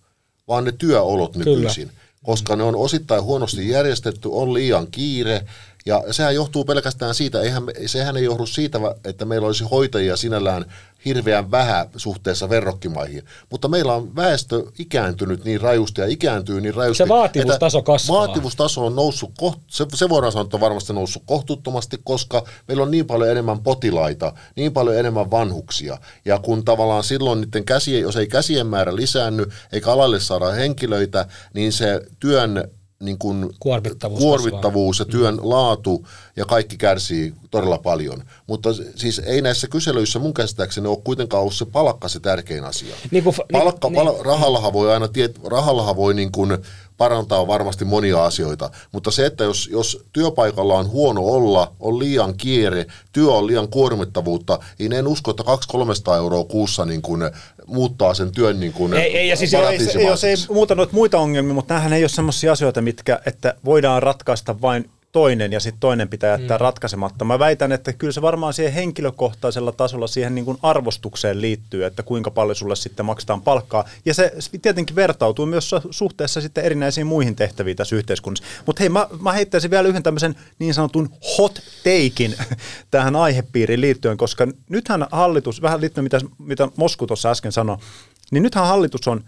vaan ne työolot nykyisin. Koska ne on osittain huonosti järjestetty, on liian kiire, ja sehän johtuu pelkästään siitä, eihän, sehän ei johdu siitä, että meillä olisi hoitajia sinällään hirveän vähän suhteessa verrokkimaihin, mutta meillä on väestö ikääntynyt niin rajusti ja ikääntyy niin rajusti. Se vaativuustaso että kasvaa. Vaativuustaso on noussut, koht, se, se voidaan sanoa, että on varmasti noussut kohtuuttomasti, koska meillä on niin paljon enemmän potilaita, niin paljon enemmän vanhuksia. Ja kun tavallaan silloin niiden käsien, jos ei käsien määrä lisäänny, eikä alalle saada henkilöitä, niin se työn niin kuin Kuormittavuus kuormittavuus ja työn laatu ja kaikki kärsii todella paljon. Mutta siis ei näissä kyselyissä mun käsittääkseni ole kuitenkaan ollut se palkka se tärkein asia. Niin kuin fa- niin- Palkka, niin. pal- rahallahan voi aina, tiet, rahallahan voi niin kuin parantaa varmasti monia asioita, mutta se, että jos, jos työpaikalla on huono olla, on liian kiire, työ on liian kuormittavuutta, niin en usko, että 200-300 euroa kuussa niin kuin muuttaa sen työn niin kuin Ei- ei, ja siis ei, jos ei muuta noita muita ongelmia, mutta näähän ei ole sellaisia asioita, mitkä, että voidaan ratkaista vain toinen ja sitten toinen pitää jättää mm. ratkaisematta. Mä väitän, että kyllä se varmaan siihen henkilökohtaisella tasolla siihen niin kuin arvostukseen liittyy, että kuinka paljon sulle sitten maksetaan palkkaa. Ja se tietenkin vertautuu myös su- suhteessa sitten erinäisiin muihin tehtäviin tässä yhteiskunnassa. Mutta hei, mä, mä heittäisin vielä yhden tämmöisen niin sanotun hot takein tähän aihepiiriin liittyen, koska nythän hallitus, vähän liittyen mitä, mitä Mosku tuossa äsken sanoi, niin nythän hallitus on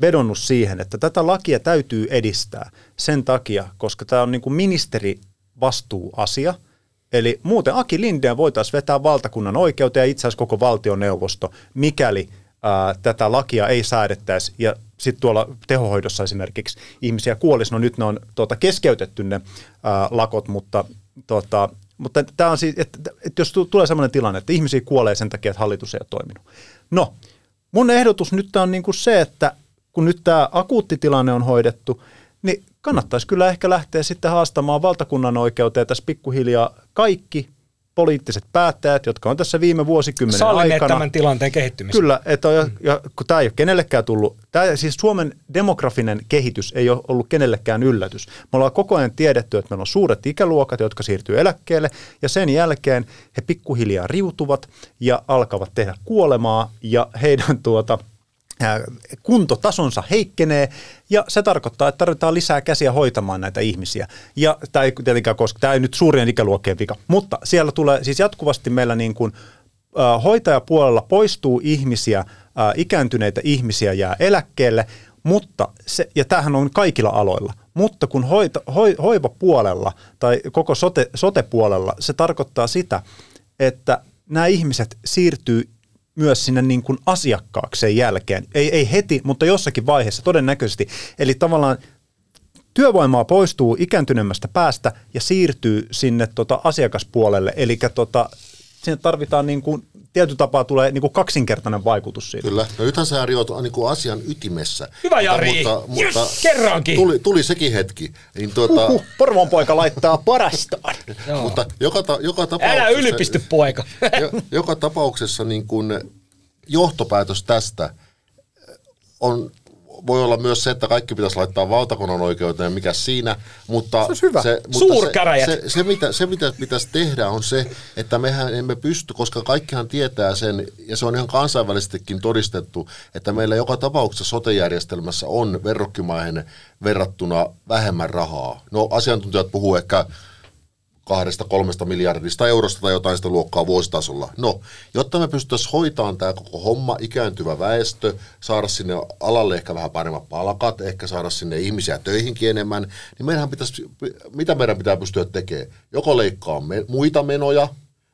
vedonnut siihen, että tätä lakia täytyy edistää sen takia, koska tämä on niin kuin ministerivastuuasia. Eli muuten Aki Lindeen voitaisiin vetää valtakunnan oikeuteen ja itse asiassa koko valtioneuvosto, mikäli ää, tätä lakia ei säädettäisi. Ja sitten tuolla tehohoidossa esimerkiksi ihmisiä kuolisi. No nyt ne on tuota, keskeytetty ne ää, lakot, mutta tota, mutta tämä on siis, että, että jos tu- tulee sellainen tilanne, että ihmisiä kuolee sen takia, että hallitus ei ole toiminut. No, mun ehdotus nyt on niin kuin se, että kun nyt tämä akuutti tilanne on hoidettu, niin kannattaisi kyllä ehkä lähteä sitten haastamaan valtakunnan oikeuteen tässä pikkuhiljaa kaikki poliittiset päättäjät, jotka on tässä viime vuosikymmenen Sallineet aikana. tämän tilanteen kehittymisen. Kyllä, että on, ja, ja, kun tämä ei ole kenellekään tullut, tämä, siis Suomen demografinen kehitys ei ole ollut kenellekään yllätys. Me ollaan koko ajan tiedetty, että meillä on suuret ikäluokat, jotka siirtyy eläkkeelle, ja sen jälkeen he pikkuhiljaa riutuvat ja alkavat tehdä kuolemaa, ja heidän tuota, kuntotasonsa heikkenee, ja se tarkoittaa, että tarvitaan lisää käsiä hoitamaan näitä ihmisiä. Ja tämä ei tietenkään koska tämä ei nyt suurien ikäluokkien vika, mutta siellä tulee siis jatkuvasti meillä niin kuin hoitajapuolella poistuu ihmisiä, ikääntyneitä ihmisiä jää eläkkeelle, mutta se, ja tämähän on kaikilla aloilla, mutta kun hoita, hoi, hoivapuolella tai koko sote, sote-puolella se tarkoittaa sitä, että nämä ihmiset siirtyy myös sinne niin kuin asiakkaaksi sen jälkeen. Ei, ei heti, mutta jossakin vaiheessa todennäköisesti. Eli tavallaan työvoimaa poistuu ikääntyneemmästä päästä ja siirtyy sinne tota asiakaspuolelle. Eli tota, sinne tarvitaan niin kuin, tietyllä tapaa tulee niin kuin kaksinkertainen vaikutus siitä. Kyllä. No nythän sä Rio on niin kuin asian ytimessä. Hyvä, Jari. Mutta, mutta Yes, kerrankin. Tuli, tuli sekin hetki. Niin tuota, Uhuh, Porvon poika laittaa parastaan. mutta joka, ta, joka tapauksessa... Älä ylipisty, poika. jo, joka tapauksessa niin kuin johtopäätös tästä on, voi olla myös se, että kaikki pitäisi laittaa valtakunnan oikeuteen, mikä siinä, mutta, Se olisi hyvä. se, mutta Suurkäräjät. se, se, se, mitä, se, mitä pitäisi tehdä, on se, että mehän emme pysty, koska kaikkihan tietää sen, ja se on ihan kansainvälisestikin todistettu, että meillä joka tapauksessa sotejärjestelmässä on verrokkimaihin verrattuna vähemmän rahaa. No asiantuntijat puhuu ehkä kahdesta kolmesta miljardista eurosta tai jotain sitä luokkaa vuositasolla. No, jotta me pystyttäisiin hoitamaan tämä koko homma, ikääntyvä väestö, saada sinne alalle ehkä vähän paremmat palkat, ehkä saada sinne ihmisiä töihinkin enemmän, niin meidän pitäisi, mitä meidän pitää pystyä tekemään? Joko leikkaa me, muita menoja,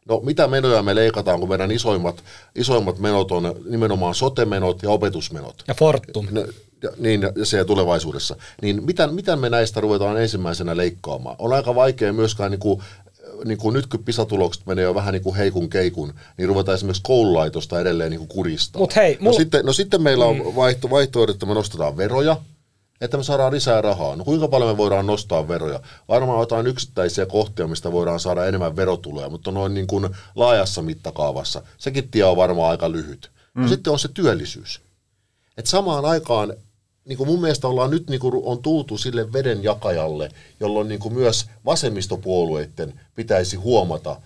No mitä menoja me leikataan, kun meidän isoimmat, isoimmat menot on nimenomaan sote-menot ja opetusmenot? Ja Fortum. No, ja, niin, ja se tulevaisuudessa, niin mitä, mitä me näistä ruvetaan ensimmäisenä leikkaamaan? On aika vaikea myöskään niin kuin, niin kuin nyt kun PISA-tulokset menee jo vähän niin kuin heikun keikun, niin ruvetaan esimerkiksi koululaitosta edelleen niin kuin kuristaa. Mut hei, no, mulla- sitten, no sitten meillä on vaihto, vaihtoehdot, että me nostetaan veroja, että me saadaan lisää rahaa. No kuinka paljon me voidaan nostaa veroja? Varmaan jotain yksittäisiä kohtia, mistä voidaan saada enemmän verotuloja, mutta noin niin kuin laajassa mittakaavassa. Sekin tie on varmaan aika lyhyt. Mm. No sitten on se työllisyys. Et samaan aikaan niin kuin mun mielestä ollaan nyt niin kuin on tultu sille veden jakajalle, jolloin niin kuin myös vasemmistopuolueiden pitäisi huomata,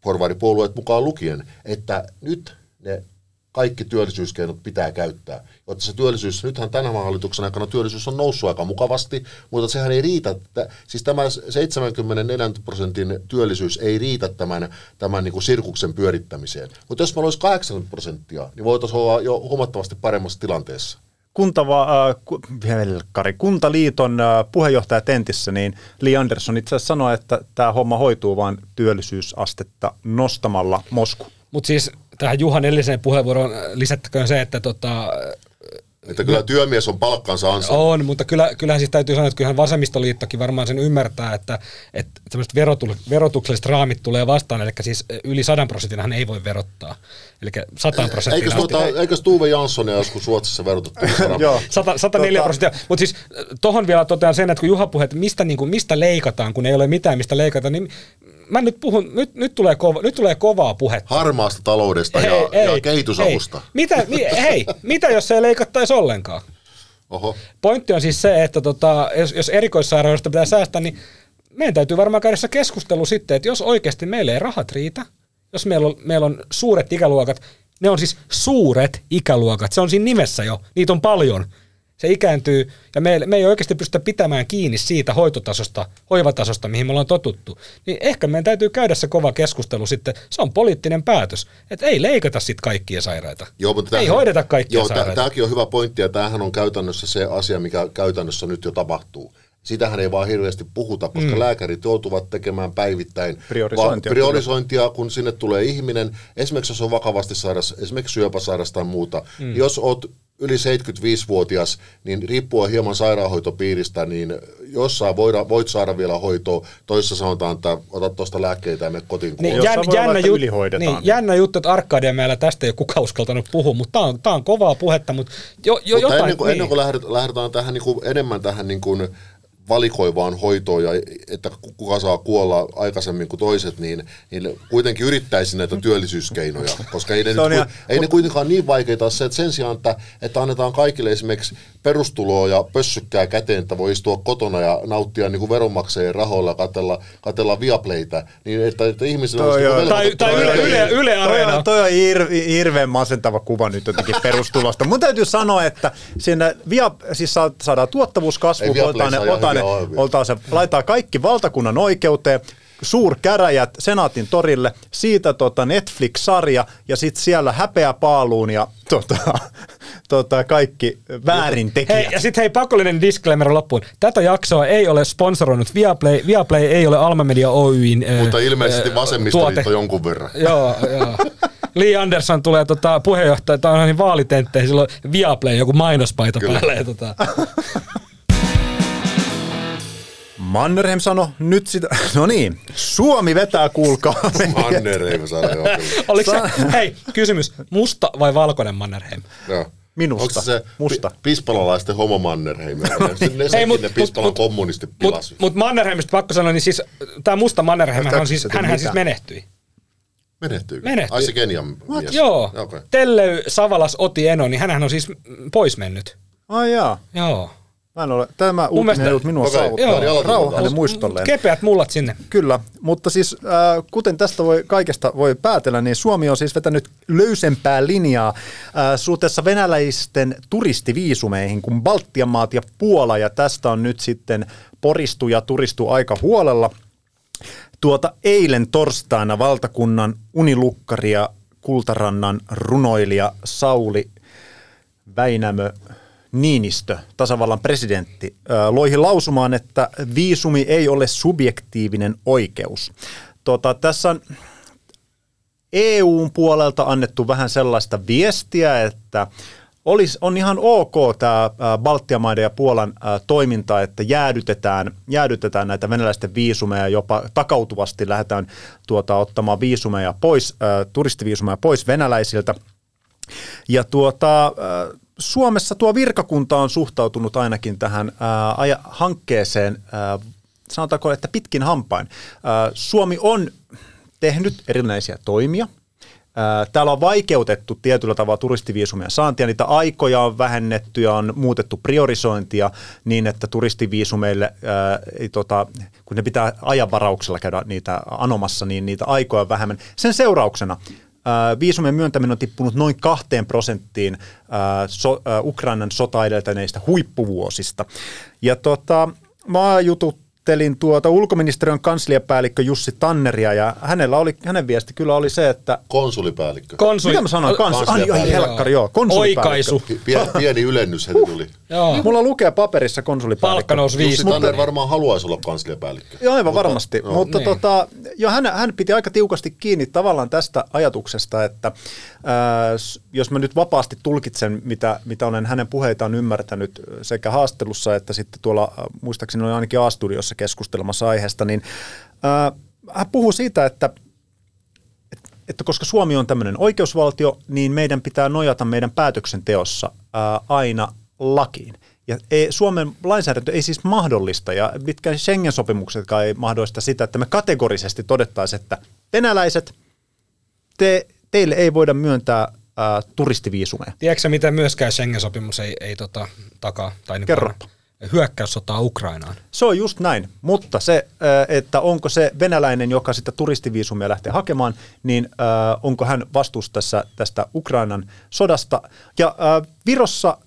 porvaripuolueet mukaan lukien, että nyt ne kaikki työllisyyskeinot pitää käyttää. Jotta se työllisyys, nythän tämän hallituksen aikana työllisyys on noussut aika mukavasti, mutta sehän ei riitä, että, siis tämä 74 prosentin työllisyys ei riitä tämän, tämän niin kuin sirkuksen pyörittämiseen. Mutta jos meillä olisi 80 prosenttia, niin voitaisiin olla jo huomattavasti paremmassa tilanteessa. Kuntava, äh, Kuntaliiton äh, puheenjohtaja Tentissä, niin Li Andersson itse asiassa sanoi, että tämä homma hoituu vain työllisyysastetta nostamalla Mosku. Mutta siis tähän Juhan Elliseen puheenvuoroon lisättäköön se, että tota, Että kyllä työmies on palkkansa ansainnut. on, mutta kyllä, kyllähän siis täytyy sanoa, että kyllähän vasemmistoliittokin varmaan sen ymmärtää, että, että tämmöiset verotul, verotukselliset raamit tulee vastaan, eli siis yli 100 prosentinahan ei voi verottaa. Eli 100 prosenttia. Eikös, tuota, eikös Tuve Janssonia joskus Ruotsissa verotettu? Joo. 100, 104 Tota- prosenttia. Mutta siis tuohon vielä totean sen, että kun Juha puhui, että mistä, niin kuin, mistä leikataan, kun ei ole mitään mistä leikata, niin mä nyt puhun, nyt, nyt, tulee, kova, nyt tulee kovaa puhetta. Harmaasta taloudesta ja, ja kehitysavusta. Hei, mitä, mi, hei, mitä jos ei leikattaisi ollenkaan? Oho. Pointti on siis se, että tota, jos, jos erikoissairaudesta pitää säästää, niin meidän täytyy varmaan käydä se keskustelu sitten, että jos oikeasti meillä ei rahat riitä, jos meillä on, meillä on suuret ikäluokat, ne on siis suuret ikäluokat, se on siinä nimessä jo, niitä on paljon. Se ikääntyy ja me, me ei oikeasti pystytä pitämään kiinni siitä hoitotasosta, hoivatasosta, mihin me ollaan totuttu. Niin ehkä meidän täytyy käydä se kova keskustelu sitten, se on poliittinen päätös, että ei leikata sitten kaikkia sairaita. Joo, mutta ei tämähän- hoideta kaikkia joo, sairaita. Tämäkin on hyvä pointti, ja tämähän on käytännössä se asia, mikä käytännössä nyt jo tapahtuu. Sitähän ei vaan hirveästi puhuta, koska mm. lääkärit joutuvat tekemään päivättäin Priorisointia, va- priorisointia, kun sinne tulee ihminen. Esimerkiksi jos on vakavasti sairas, esimerkiksi syöpäsairas tai muuta. Mm. Jos olet yli 75-vuotias, niin riippuen hieman sairaanhoitopiiristä, niin jossain voida, voit saada vielä hoitoa. Toisessa sanotaan, että ota tuosta lääkkeitä ja mene kotiin Niin, jänn, olla, jännä, että jut, ylihoidetaan. niin, jännä juttu, että Arkadianmäellä tästä ei ole kukaan uskaltanut puhua, mutta tämä on, tää on kovaa puhetta, mutta jo, jo Mutta jotain... ennen kuin, niin. ennen kuin lähdetään, lähdetään tähän niin kuin enemmän tähän niin kuin valikoivaan hoitoon ja että kuka saa kuolla aikaisemmin kuin toiset, niin, niin kuitenkin yrittäisi näitä työllisyyskeinoja, koska ei ne, nyt, ihan- ei ne kuitenkaan niin vaikeita ole se, että sen sijaan, että, että annetaan kaikille esimerkiksi perustuloa ja pössykkää käteen, että voi istua kotona ja nauttia niin kuin veronmaksajien rahoilla ja katella, katella Viaplaytä, niin että, että ihmisillä Toi olisi niin on- velvoite- Tai- tai Yle- Yle- Yle Toi Areena. on, toi on hir, hirveän masentava kuva nyt jotenkin perustulosta. Mun täytyy sanoa, että siinä via, siis sa- saadaan tuottavuuskasvu, otetaan ne, otetaan ne, otetaan se, laitetaan kaikki valtakunnan oikeuteen, suurkäräjät Senaatin torille, siitä tota Netflix-sarja ja sitten siellä häpeä paaluun ja tota, tota, kaikki väärintekijät. Hei, ja sitten hei, pakollinen disclaimer loppuun. Tätä jaksoa ei ole sponsoroinut Viaplay. Viaplay ei ole Alma Media Oyn ö, Mutta ilmeisesti vasemmistoliitto tuote. jonkun verran. Joo, joo. Lee Anderson tulee tota, puheenjohtaja, tai on niin vaalitentteihin, sillä on Viaplay joku mainospaita Kyllä. päällä. Ja, tota. Mannerheim sanoi nyt sitä, no niin, Suomi vetää, kuulkaa. Mannerheim sanoi, joo. Oliko se, hei, kysymys, musta vai valkoinen Mannerheim? Joo. Minusta. Onko se Musta. Pi- pispalalaisten homo Mannerheim? Ne, ne, Ei, Ei, mut- ne Pispalan mut- kommunisti Mutta mut Mannerheimista pakko sanoa, niin siis tämä musta Mannerheim, on siis, hänhän siis menehtyi. Menehtyykö? menehtyi. Ai se Kenian mies. Joo, Okay. Telley Savalas Oti Eno, niin hänhän on siis pois mennyt. Ai jaa. Joo. Mä en ole, tämä uutinen mielestä- ei ollut minua Okei, saavuttaa. Rauha hänen muistolleen. Kepeät mullat sinne. Kyllä, mutta siis äh, kuten tästä voi kaikesta voi päätellä, niin Suomi on siis vetänyt löysempää linjaa äh, suhteessa venäläisten turistiviisumeihin kuin Baltian maat ja Puola, ja tästä on nyt sitten poristu ja turistu aika huolella. Tuota eilen torstaina valtakunnan unilukkari ja Kultarannan runoilija Sauli Väinämö Niinistö, tasavallan presidentti, loihi lausumaan, että viisumi ei ole subjektiivinen oikeus. Tota, tässä on EUn puolelta annettu vähän sellaista viestiä, että olisi, on ihan ok tämä Baltian maiden ja Puolan toiminta, että jäädytetään, jäädytetään näitä venäläisten viisumeja, jopa takautuvasti lähdetään tuota, ottamaan viisumeja pois, turistiviisumeja pois venäläisiltä. Ja tuota, Suomessa tuo virkakunta on suhtautunut ainakin tähän ää, aja, hankkeeseen, ää, sanotaanko, että pitkin hampain. Ää, Suomi on tehnyt erinäisiä toimia – Täällä on vaikeutettu tietyllä tavalla turistiviisumien saantia, niitä aikoja on vähennetty ja on muutettu priorisointia niin, että turistiviisumeille, ää, ei, tota, kun ne pitää ajanvarauksella käydä niitä anomassa, niin niitä aikoja on vähemmän. Sen seurauksena viisumien myöntäminen on tippunut noin kahteen prosenttiin so, Ukrainan sota edeltäneistä huippuvuosista. Ja tota, mä jutut haastattelin tuota ulkoministeriön kansliapäällikkö Jussi Tanneria ja hänellä oli, hänen viesti kyllä oli se, että... Konsulipäällikkö. Konsuli... Mitä mä sanoin? Kans... Ai, ai, helkkari, joo. Oikaisu. Pieni, pieni ylennys heti tuli. joo. Mulla lukee paperissa konsulipäällikkö. Palkka nousi viisi. Jussi Tanner varmaan haluaisi olla kansliapäällikkö. Joo, aivan mutta, varmasti. Joo. Mutta niin. tota, jo hän, hän piti aika tiukasti kiinni tavallaan tästä ajatuksesta, että äh, jos mä nyt vapaasti tulkitsen, mitä, mitä olen hänen puheitaan ymmärtänyt sekä haastelussa että sitten tuolla, muistaakseni oli ainakin A-studiossa keskustelemassa aiheesta, niin äh, hän puhuu siitä, että että koska Suomi on tämmöinen oikeusvaltio, niin meidän pitää nojata meidän päätöksenteossa ää, aina lakiin. Ja ei, Suomen lainsäädäntö ei siis mahdollista, ja mitkä Schengen-sopimuksetkaan ei mahdollista sitä, että me kategorisesti todettaisiin, että venäläiset, te, teille ei voida myöntää ää, turistiviisumeja. Tiedätkö mitä myöskään Schengen-sopimus ei, ei tota, takaa? Tai niin Kerropa hyökkäyssotaa Ukrainaan. Se on just näin, mutta se, että onko se venäläinen, joka sitä turistiviisumia lähtee hakemaan, niin onko hän vastuussa tässä, tästä Ukrainan sodasta. Ja Virossa,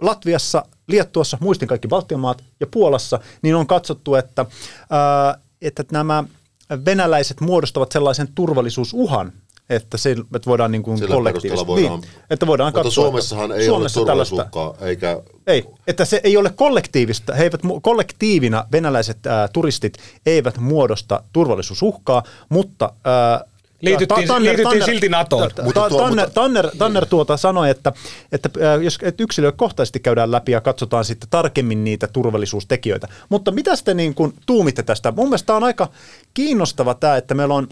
Latviassa, Liettuassa, muistin kaikki Baltian maat ja Puolassa, niin on katsottu, että, että nämä venäläiset muodostavat sellaisen turvallisuusuhan, että, se, että voidaan niin kuin kollektiivisesti, voidaan, niin, että voidaan mutta katsoa, Suomessahan ei Suomessa ole turvallisuukkaa, eikä... Ei, että se ei ole kollektiivista, he eivät, kollektiivina venäläiset ää, turistit eivät muodosta turvallisuusuhkaa, mutta ää, Liityttiin, Tanner, liityttiin Tanner, silti NATOon. Mutta tuo, Tanner, Tanner, Tanner tuota sanoi, että, että jos että yksilökohtaisesti käydään läpi ja katsotaan sitten tarkemmin niitä turvallisuustekijöitä. Mutta mitä te niin kuin tuumitte tästä? Mun mielestä on aika kiinnostava tämä, että meillä on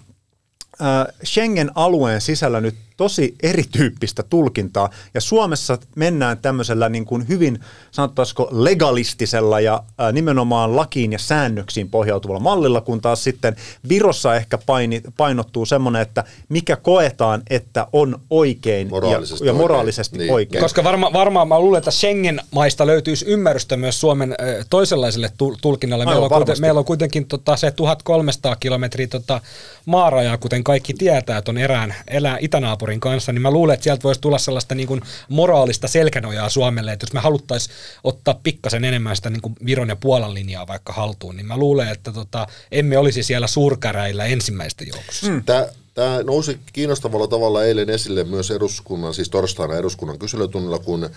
Schengen-alueen sisällä nyt tosi erityyppistä tulkintaa, ja Suomessa mennään tämmöisellä niin kuin hyvin, sanottaisiko legalistisella ja ää, nimenomaan lakiin ja säännöksiin pohjautuvalla mallilla, kun taas sitten Virossa ehkä paini, painottuu semmoinen, että mikä koetaan, että on oikein moraalisesti ja, ja moraalisesti oikein. oikein. Niin. Koska varma, varmaan mä luulen, että Schengen-maista löytyisi ymmärrystä myös Suomen äh, toisenlaiselle tulkinnalle. Meillä on, kuiten, meillä on kuitenkin tota, se 1300 kilometriä tota, maarajaa, kuten kaikki tietää, että on erään elää itänaapurin naapurin kanssa, niin mä luulen, että sieltä voisi tulla sellaista niin kuin moraalista selkänojaa Suomelle, että jos me haluttaisiin ottaa pikkasen enemmän sitä niin kuin Viron ja Puolan linjaa vaikka haltuun, niin mä luulen, että tota, emme olisi siellä suurkäräillä ensimmäistä joukossa. Mm. Tämä, tämä nousi kiinnostavalla tavalla eilen esille myös eduskunnan, siis torstaina eduskunnan kyselytunnilla, kun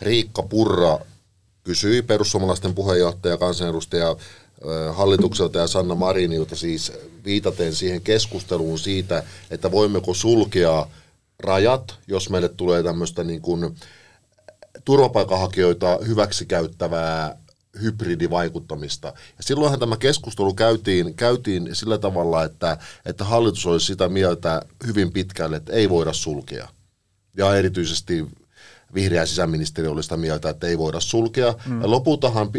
Riikka Purra kysyi perussuomalaisten puheenjohtaja, kansanedustaja hallitukselta ja Sanna Marinilta siis viitaten siihen keskusteluun siitä, että voimmeko sulkea rajat, jos meille tulee tämmöistä niin kuin turvapaikanhakijoita hyväksikäyttävää hybridivaikuttamista. Ja silloinhan tämä keskustelu käytiin, käytiin sillä tavalla, että, että hallitus olisi sitä mieltä hyvin pitkälle, että ei voida sulkea. Ja erityisesti vihreä sisäministeri oli sitä mieltä, että ei voida sulkea. Mm. Ja lopultahan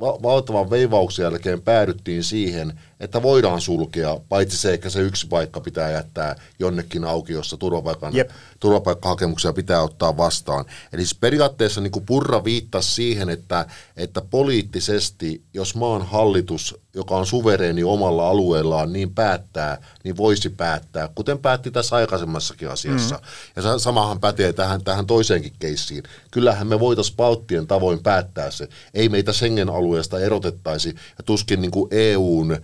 valtavan veivauksen jälkeen päädyttiin siihen, että voidaan sulkea, paitsi se, että se yksi paikka pitää jättää jonnekin auki, jossa turvapaikan, yep. turvapaikkahakemuksia pitää ottaa vastaan. Eli siis periaatteessa niin kuin Purra viittasi siihen, että, että poliittisesti, jos maan hallitus, joka on suvereeni omalla alueellaan, niin päättää, niin voisi päättää, kuten päätti tässä aikaisemmassakin asiassa. Mm. Ja samahan pätee tähän, tähän toiseenkin keissiin. Kyllähän me voitaisiin Baltien tavoin päättää se. Ei meitä Schengen-alueesta erotettaisi, ja tuskin niin kuin EUn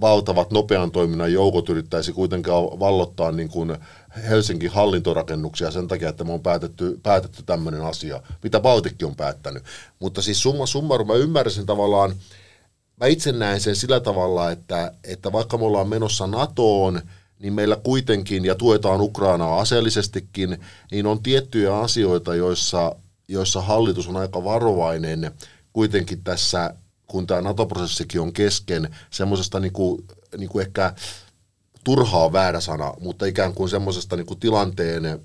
valtavat nopean toiminnan joukot yrittäisi kuitenkin vallottaa niin kuin Helsingin hallintorakennuksia sen takia, että me on päätetty, päätetty tämmöinen asia, mitä Baltikki on päättänyt. Mutta siis summa summarum, mä ymmärsin tavallaan, mä itse näen sen sillä tavalla, että, että vaikka me ollaan menossa NATOon, niin meillä kuitenkin, ja tuetaan Ukrainaa aseellisestikin, niin on tiettyjä asioita, joissa, joissa hallitus on aika varovainen kuitenkin tässä, kun tämä NATO-prosessikin on kesken, semmoisesta niinku, niinku ehkä turhaa väärä sana, mutta ikään kuin semmoisesta niinku tilanteen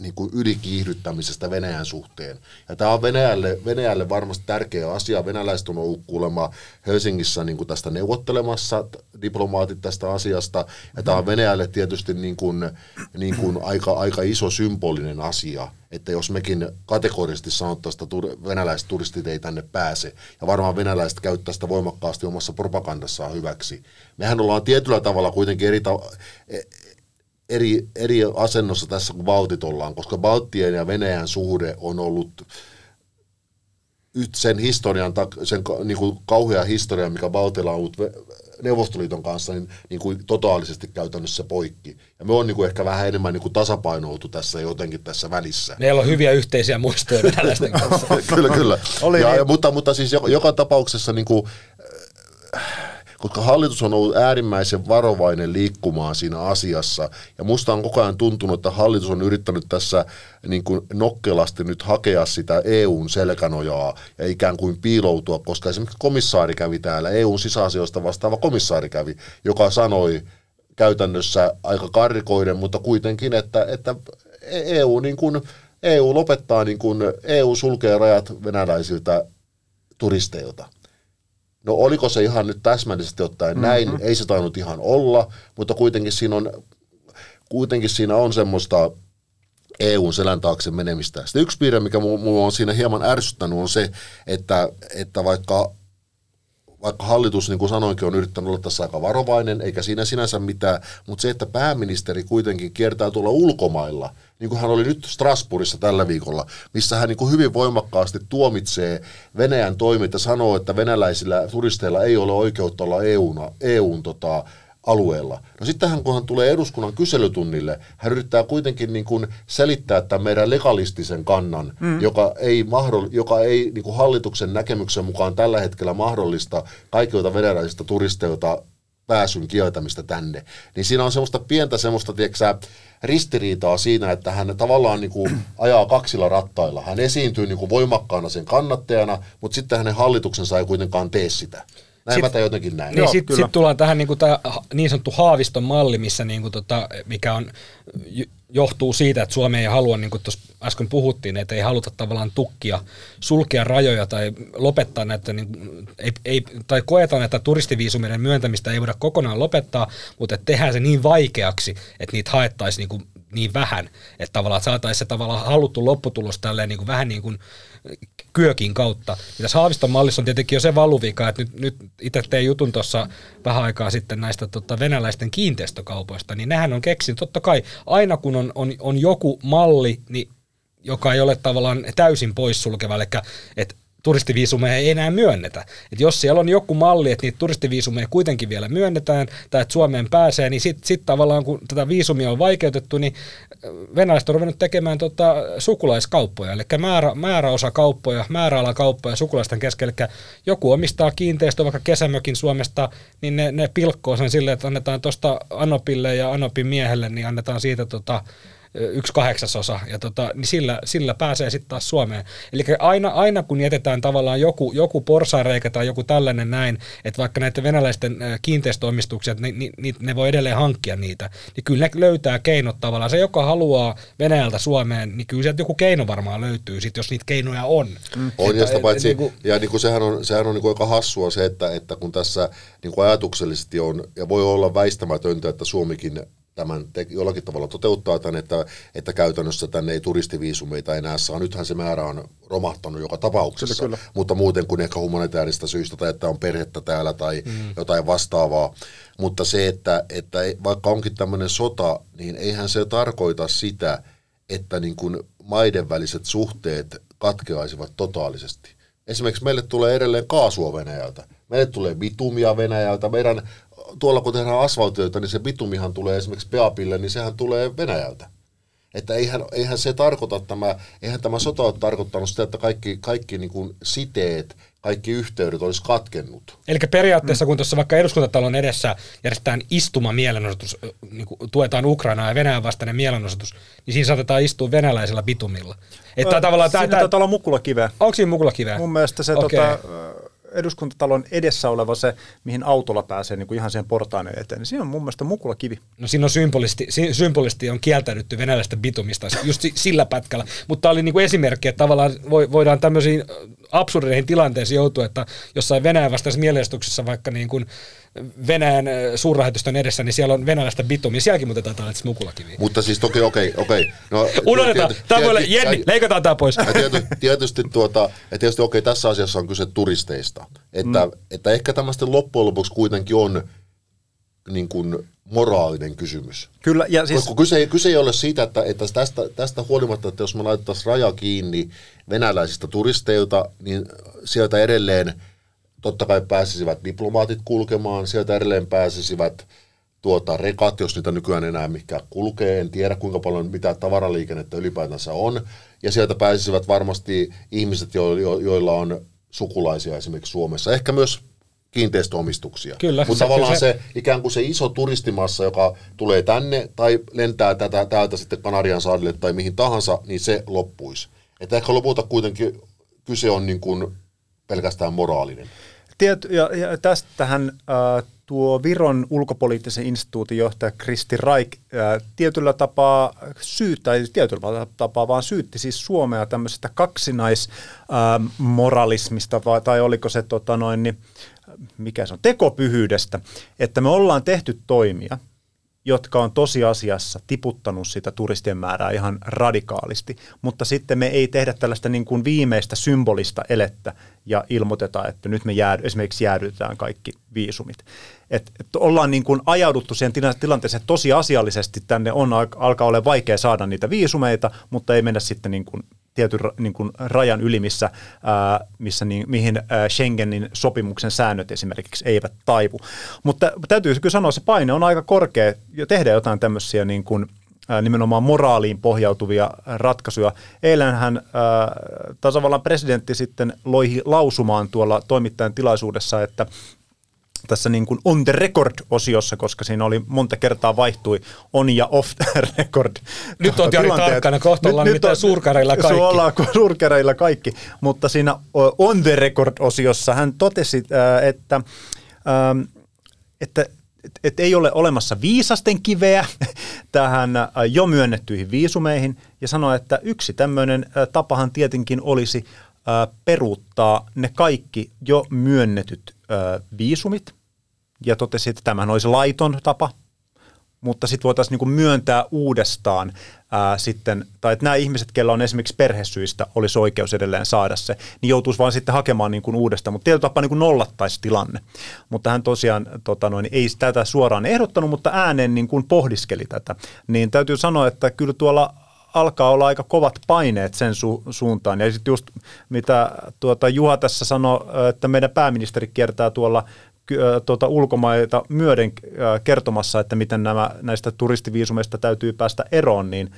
niin kuin ylikiihdyttämisestä Venäjän suhteen. Ja tämä on Venäjälle, Venäjälle varmasti tärkeä asia. Venäläiset on ollut kuulemma Helsingissä niin kuin tästä neuvottelemassa, diplomaatit tästä asiasta. Ja tämä on Venäjälle tietysti niin kuin, niin kuin aika, aika iso symbolinen asia, että jos mekin kategorisesti sanottaisiin, että venäläiset turistit ei tänne pääse, ja varmaan venäläiset käyttää sitä voimakkaasti omassa propagandassaan hyväksi. Mehän ollaan tietyllä tavalla kuitenkin eri ta- eri, eri asennossa tässä kuin Baltit ollaan, koska Baltien ja Venäjän suhde on ollut sen historian, sen niin kuin kauhea historia, mikä Baltilla on ollut Neuvostoliiton kanssa, niin, niin kuin totaalisesti käytännössä poikki. Ja me on niin kuin ehkä vähän enemmän niin kuin tasapainoitu tässä jotenkin tässä välissä. Meillä on hyviä yhteisiä muistoja venäläisten kanssa. kyllä, kyllä. Oli ja, niin. mutta, mutta siis joka, joka tapauksessa niin kuin, koska hallitus on ollut äärimmäisen varovainen liikkumaan siinä asiassa. Ja musta on koko ajan tuntunut, että hallitus on yrittänyt tässä niin kuin nokkelasti nyt hakea sitä EUn selkänojaa ja ikään kuin piiloutua, koska esimerkiksi komissaari kävi täällä, EUn sisäasioista vastaava komissaari kävi, joka sanoi käytännössä aika karrikoiden, mutta kuitenkin, että, että EU, niin kuin, EU lopettaa, niin kuin, EU sulkee rajat venäläisiltä turisteilta. No oliko se ihan nyt täsmällisesti ottaen näin, mm-hmm. ei se tainnut ihan olla, mutta kuitenkin siinä on, kuitenkin siinä on semmoista EUn selän taakse menemistä. Sitten yksi piirre, mikä mulla on siinä hieman ärsyttänyt, on se, että, että vaikka vaikka hallitus, niin kuin sanoinkin, on yrittänyt olla tässä aika varovainen, eikä siinä sinänsä mitään, mutta se, että pääministeri kuitenkin kiertää tuolla ulkomailla, niin kuin hän oli nyt Strasbourgissa tällä viikolla, missä hän niin kuin hyvin voimakkaasti tuomitsee Venäjän ja sanoo, että venäläisillä turisteilla ei ole oikeutta olla EUn, EUn tota, alueella. No sittenhän kun hän tulee eduskunnan kyselytunnille, hän yrittää kuitenkin niin kuin selittää tämän meidän legalistisen kannan, mm. joka ei, mahdoll, joka ei niin kuin hallituksen näkemyksen mukaan tällä hetkellä mahdollista kaikilta venäläisistä turisteilta pääsyn kieltämistä tänne. Niin siinä on semmoista pientä semmoista, tiedätkö, ristiriitaa siinä, että hän tavallaan niin kuin ajaa kaksilla rattailla. Hän esiintyy niin kuin voimakkaana sen kannattajana, mutta sitten hänen hallituksensa ei kuitenkaan tee sitä. Näin sit, mä jotenkin näin. Niin sitten sit tullaan tähän niin, kuin tämä niin sanottu Haaviston malli, missä niin kuin tota, mikä on, johtuu siitä, että Suomi ei halua, niin kuin tuossa äsken puhuttiin, että ei haluta tavallaan tukkia, sulkea rajoja tai lopettaa näitä, niin, ei, ei, tai koetaan, että turistiviisumien myöntämistä ei voida kokonaan lopettaa, mutta että tehdään se niin vaikeaksi, että niitä haettaisiin niin, kuin niin vähän, että tavallaan saataisiin se tavallaan haluttu lopputulos tälleen niin kuin vähän niin kuin kyökin kautta. Ja tässä Haaviston mallissa on tietenkin jo se valuvika, että nyt, nyt itse tein jutun tuossa vähän aikaa sitten näistä tota, venäläisten kiinteistökaupoista, niin nehän on keksinyt, totta kai aina kun on, on, on joku malli, niin joka ei ole tavallaan täysin poissulkeva, eli että turistiviisumeja ei enää myönnetä. Et jos siellä on joku malli, että niitä turistiviisumeja kuitenkin vielä myönnetään, tai että Suomeen pääsee, niin sitten sit tavallaan kun tätä viisumia on vaikeutettu, niin äh, venäläiset on ruvennut tekemään tota sukulaiskauppoja, eli määrä, määräosa kauppoja, määräalakauppoja sukulaisten keskellä, eli joku omistaa kiinteistö vaikka kesämökin Suomesta, niin ne, ne pilkkoo sen silleen, että annetaan tuosta Anopille ja Anopin miehelle, niin annetaan siitä tota, yksi kahdeksasosa, ja tota, niin sillä, sillä pääsee sitten taas Suomeen. Eli aina, aina kun jätetään tavallaan joku, joku porsareikä tai joku tällainen näin, että vaikka näiden venäläisten kiinteistöomistuksia, niin, niin, niin ne voi edelleen hankkia niitä, niin kyllä ne löytää keinot tavallaan. Se, joka haluaa Venäjältä Suomeen, niin kyllä sieltä joku keino varmaan löytyy, sit, jos niitä keinoja on. Mm. On, ja sitä paitsi, niin kuin, ja niin kuin sehän on, sehän on niin kuin aika hassua se, että, että kun tässä niin kuin ajatuksellisesti on, ja voi olla väistämätöntä, että Suomikin tämän te- jollakin tavalla toteuttaa tämän, että, että käytännössä tänne ei turistiviisumeita enää saa. Nythän se määrä on romahtanut joka tapauksessa, kyllä, kyllä. mutta muuten kuin ehkä humanitaarista syistä tai että on perhettä täällä tai mm. jotain vastaavaa. Mutta se, että, että vaikka onkin tämmöinen sota, niin eihän se tarkoita sitä, että niin kuin maiden väliset suhteet katkeaisivat totaalisesti. Esimerkiksi meille tulee edelleen kaasua Venäjältä. Meille tulee bitumia Venäjältä. Meidän tuolla kun tehdään asfaltioita, niin se bitumihan tulee esimerkiksi Peapille, niin sehän tulee Venäjältä. Että eihän, eihän se tarkoita tämä, eihän tämä sota ole tarkoittanut sitä, että kaikki, kaikki niin kuin siteet, kaikki yhteydet olisi katkennut. Eli periaatteessa, kun tuossa vaikka eduskuntatalon edessä järjestetään istuma mielenosoitus, niin kuin tuetaan Ukrainaa ja Venäjän vastainen mielenosoitus, niin siinä saatetaan istua venäläisellä bitumilla. Että tavallaan Siinä tämä, taitaa olla mukulakiveä. onko siinä mukulakiveä? Mun mielestä se Okei. tota, eduskuntatalon edessä oleva se, mihin autolla pääsee niin kuin ihan siihen portaan eteen, niin siinä on mun mielestä mukulakivi. No siinä on symbolisti, symbolisti on kieltäydytty venäläistä bitumista just si- sillä pätkällä. Mutta tämä oli niinku esimerkki, että tavallaan voi, voidaan tämmöisiin absurdeihin tilanteisiin joutua, että jossain Venäjän vastaisessa mielenostuksessa vaikka niin kuin Venäjän ö, suurlähetystön edessä, niin siellä on venäläistä bitumia. Sielläkin muuten taitaa olla mukulakiviä. Mutta siis toki, okei, okei. No, Unohdetaan. tiety- Tämä voi olla, tiety- Jenni, leikataan tämä pois. Ja tietysti, tietysti, tuota, ja tietysti okei, tässä asiassa on kyse turisteista. Että, mm. että ehkä tämä sitten loppujen lopuksi kuitenkin on niin kuin moraalinen kysymys. Kyllä, ja siis Koska kyse, ei- kyse ei ole siitä, että, että tästä, tästä huolimatta, että jos me laitettaisiin raja kiinni venäläisistä turisteilta, niin sieltä edelleen totta kai pääsisivät diplomaatit kulkemaan, sieltä edelleen pääsisivät tuota, rekat, jos niitä nykyään enää mikä kulkee, en tiedä kuinka paljon mitä tavaraliikennettä ylipäätänsä on, ja sieltä pääsisivät varmasti ihmiset, jo, jo, joilla on sukulaisia esimerkiksi Suomessa, ehkä myös kiinteistöomistuksia. Kyllä, Mutta tavallaan se- se, ikään kuin se iso turistimassa, joka tulee tänne tai lentää tätä, täältä sitten Kanarian saarille tai mihin tahansa, niin se loppuisi. Että ehkä lopulta kuitenkin kyse on niin kuin pelkästään moraalinen. Tiet, ja, ja tästähän äh, tuo Viron ulkopoliittisen instituutin johtaja Kristi Raik äh, tietyllä tapaa syyttä, ei tietyllä tapaa vaan syytti siis Suomea tämmöisestä kaksinaismoralismista, vai, tai oliko se tota noin, niin, mikä se on, tekopyhyydestä, että me ollaan tehty toimia, jotka on tosiasiassa tiputtanut sitä turistien määrää ihan radikaalisti, mutta sitten me ei tehdä tällaista niin kuin viimeistä symbolista elettä ja ilmoiteta, että nyt me jäädy, esimerkiksi jäädytetään kaikki viisumit. Et, et ollaan niin kuin ajauduttu siihen tila- tilanteeseen, että tosiasiallisesti tänne on, al- alkaa olla vaikea saada niitä viisumeita, mutta ei mennä sitten niin kuin tietyn niin kuin rajan yli, missä, ää, missä niin, mihin ää, Schengenin sopimuksen säännöt esimerkiksi eivät taivu. Mutta täytyy kyllä sanoa, se paine on aika korkea ja tehdä jotain tämmöisiä niin kuin, ää, nimenomaan moraaliin pohjautuvia ratkaisuja. Eilenhän tasavallan presidentti sitten loihi lausumaan tuolla toimittajan tilaisuudessa, että tässä niin kuin on the record-osiossa, koska siinä oli monta kertaa vaihtui on ja off the record. Nyt on Jari tarkkana, kohta ollaan nimittäin suurkäreillä kaikki. Ollaan suurkäreillä kaikki, mutta siinä on the record-osiossa hän totesi, että, ähm, että et, ei ole olemassa viisasten kiveä tähän äh, jo myönnettyihin viisumeihin ja sanoi, että yksi tämmöinen tapahan tietenkin olisi peruuttaa ne kaikki jo myönnetyt viisumit ja totesi, että tämähän olisi laiton tapa, mutta sitten voitaisiin niinku myöntää uudestaan ää, sitten, tai että nämä ihmiset, kellä on esimerkiksi perhesyistä, olisi oikeus edelleen saada se, niin joutuisi vaan sitten hakemaan niinku uudestaan, mutta tietyllä tapaa niinku nollattaisi tilanne. Mutta hän tosiaan tota noin, ei tätä suoraan ehdottanut, mutta ääneen niin kuin pohdiskeli tätä. Niin täytyy sanoa, että kyllä tuolla alkaa olla aika kovat paineet sen su- suuntaan. Ja sitten just mitä tuota Juha tässä sanoi, että meidän pääministeri kiertää tuolla tuota, ulkomaita myöden kertomassa, että miten nämä, näistä turistiviisumeista täytyy päästä eroon, niin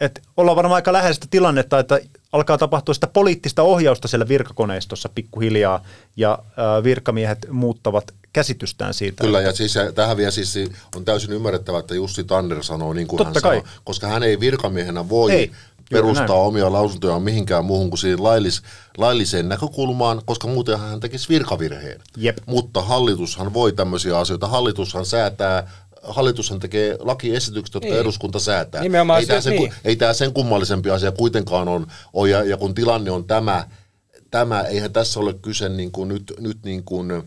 et ollaan varmaan aika lähellä sitä tilannetta, että alkaa tapahtua sitä poliittista ohjausta siellä virkakoneistossa pikkuhiljaa, ja virkamiehet muuttavat käsitystään siitä. Kyllä, ja siis ja tähän vielä siis on täysin ymmärrettävää, että Jussi Tanner sanoo niin kuin Totta hän kai. sanoo, koska hän ei virkamiehenä voi Ei, perustaa näin. omia lausuntojaan mihinkään muuhun kuin siihen laillis, lailliseen näkökulmaan, koska muuten hän tekisi virkavirheen. Jep. Mutta hallitushan voi tämmöisiä asioita, hallitushan säätää Hallitushan tekee lakiesitykset, jotka Niin. eduskunta säätää. Nimenomaan ei tämä se- sen, niin. ei tämä sen kummallisempi asia kuitenkaan on, on ja, ja kun tilanne on tämä, tämä eihän tässä ole kyse niin kuin nyt, nyt niin kuin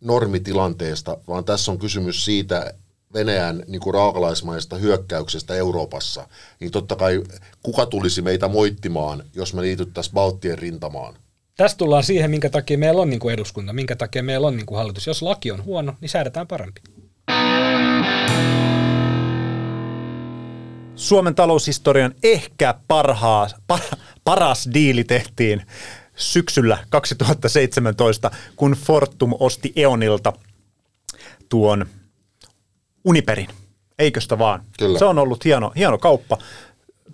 normitilanteesta, vaan tässä on kysymys siitä Venäjän niin kuin raakalaismaista hyökkäyksestä Euroopassa. Niin totta kai kuka tulisi meitä moittimaan, jos me liityttäisiin Baltien rintamaan? Tästä tullaan siihen, minkä takia meillä on niin kuin eduskunta, minkä takia meillä on niin kuin hallitus. Jos laki on huono, niin säädetään parempi. Suomen taloushistorian ehkä parhaa, par, paras diili tehtiin syksyllä 2017, kun Fortum osti Eonilta tuon Uniperin. Eiköstä vaan. Kyllä. Se on ollut hieno, hieno kauppa.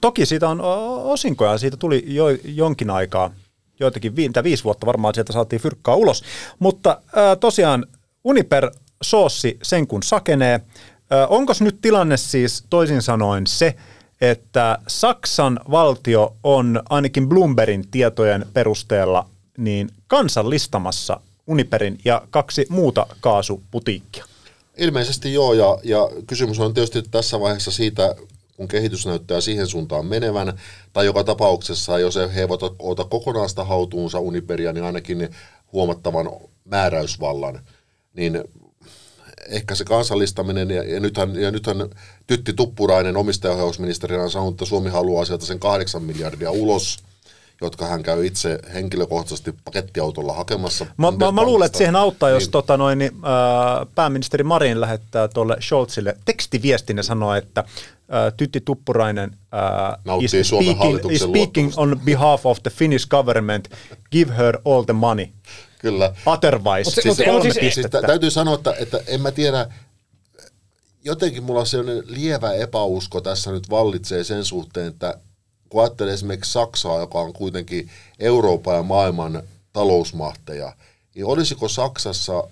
Toki siitä on osinkoja, siitä tuli jo, jonkin aikaa, joitakin vi, viisi vuotta varmaan sieltä saatiin fyrkkaa ulos. Mutta ää, tosiaan Uniper soossi sen kun sakenee. Onko nyt tilanne siis toisin sanoen se, että Saksan valtio on ainakin Bloombergin tietojen perusteella niin kansallistamassa Uniperin ja kaksi muuta kaasuputiikkia? Ilmeisesti joo, ja, ja kysymys on tietysti tässä vaiheessa siitä, kun kehitys näyttää siihen suuntaan menevän, tai joka tapauksessa, jos he eivät ota kokonaan sitä hautuunsa Uniperia, niin ainakin huomattavan määräysvallan, niin ehkä se kansallistaminen, ja, ja, nythän, ja nythän Tytti Tuppurainen omistajaohjausministerinä on sanonut, että Suomi haluaa sieltä sen kahdeksan miljardia ulos, jotka hän käy itse henkilökohtaisesti pakettiautolla hakemassa. Mä, mä, mä luulen, että siihen auttaa, jos niin, tota noin, niin, äh, pääministeri Marin lähettää tuolle Scholzille tekstiviestin ja sanoo, että äh, Tytti Tuppurainen äh, is speaking, is speaking on behalf of the Finnish government. Give her all the money. Kyllä. Otherwise, se- siis kolme mut siis- Siis täytyy sanoa, että, että en mä tiedä, jotenkin mulla on sellainen lievä epäusko tässä nyt vallitsee sen suhteen, että kun ajattelee esimerkiksi Saksaa, joka on kuitenkin Euroopan ja maailman talousmahteja, niin olisiko Saksassa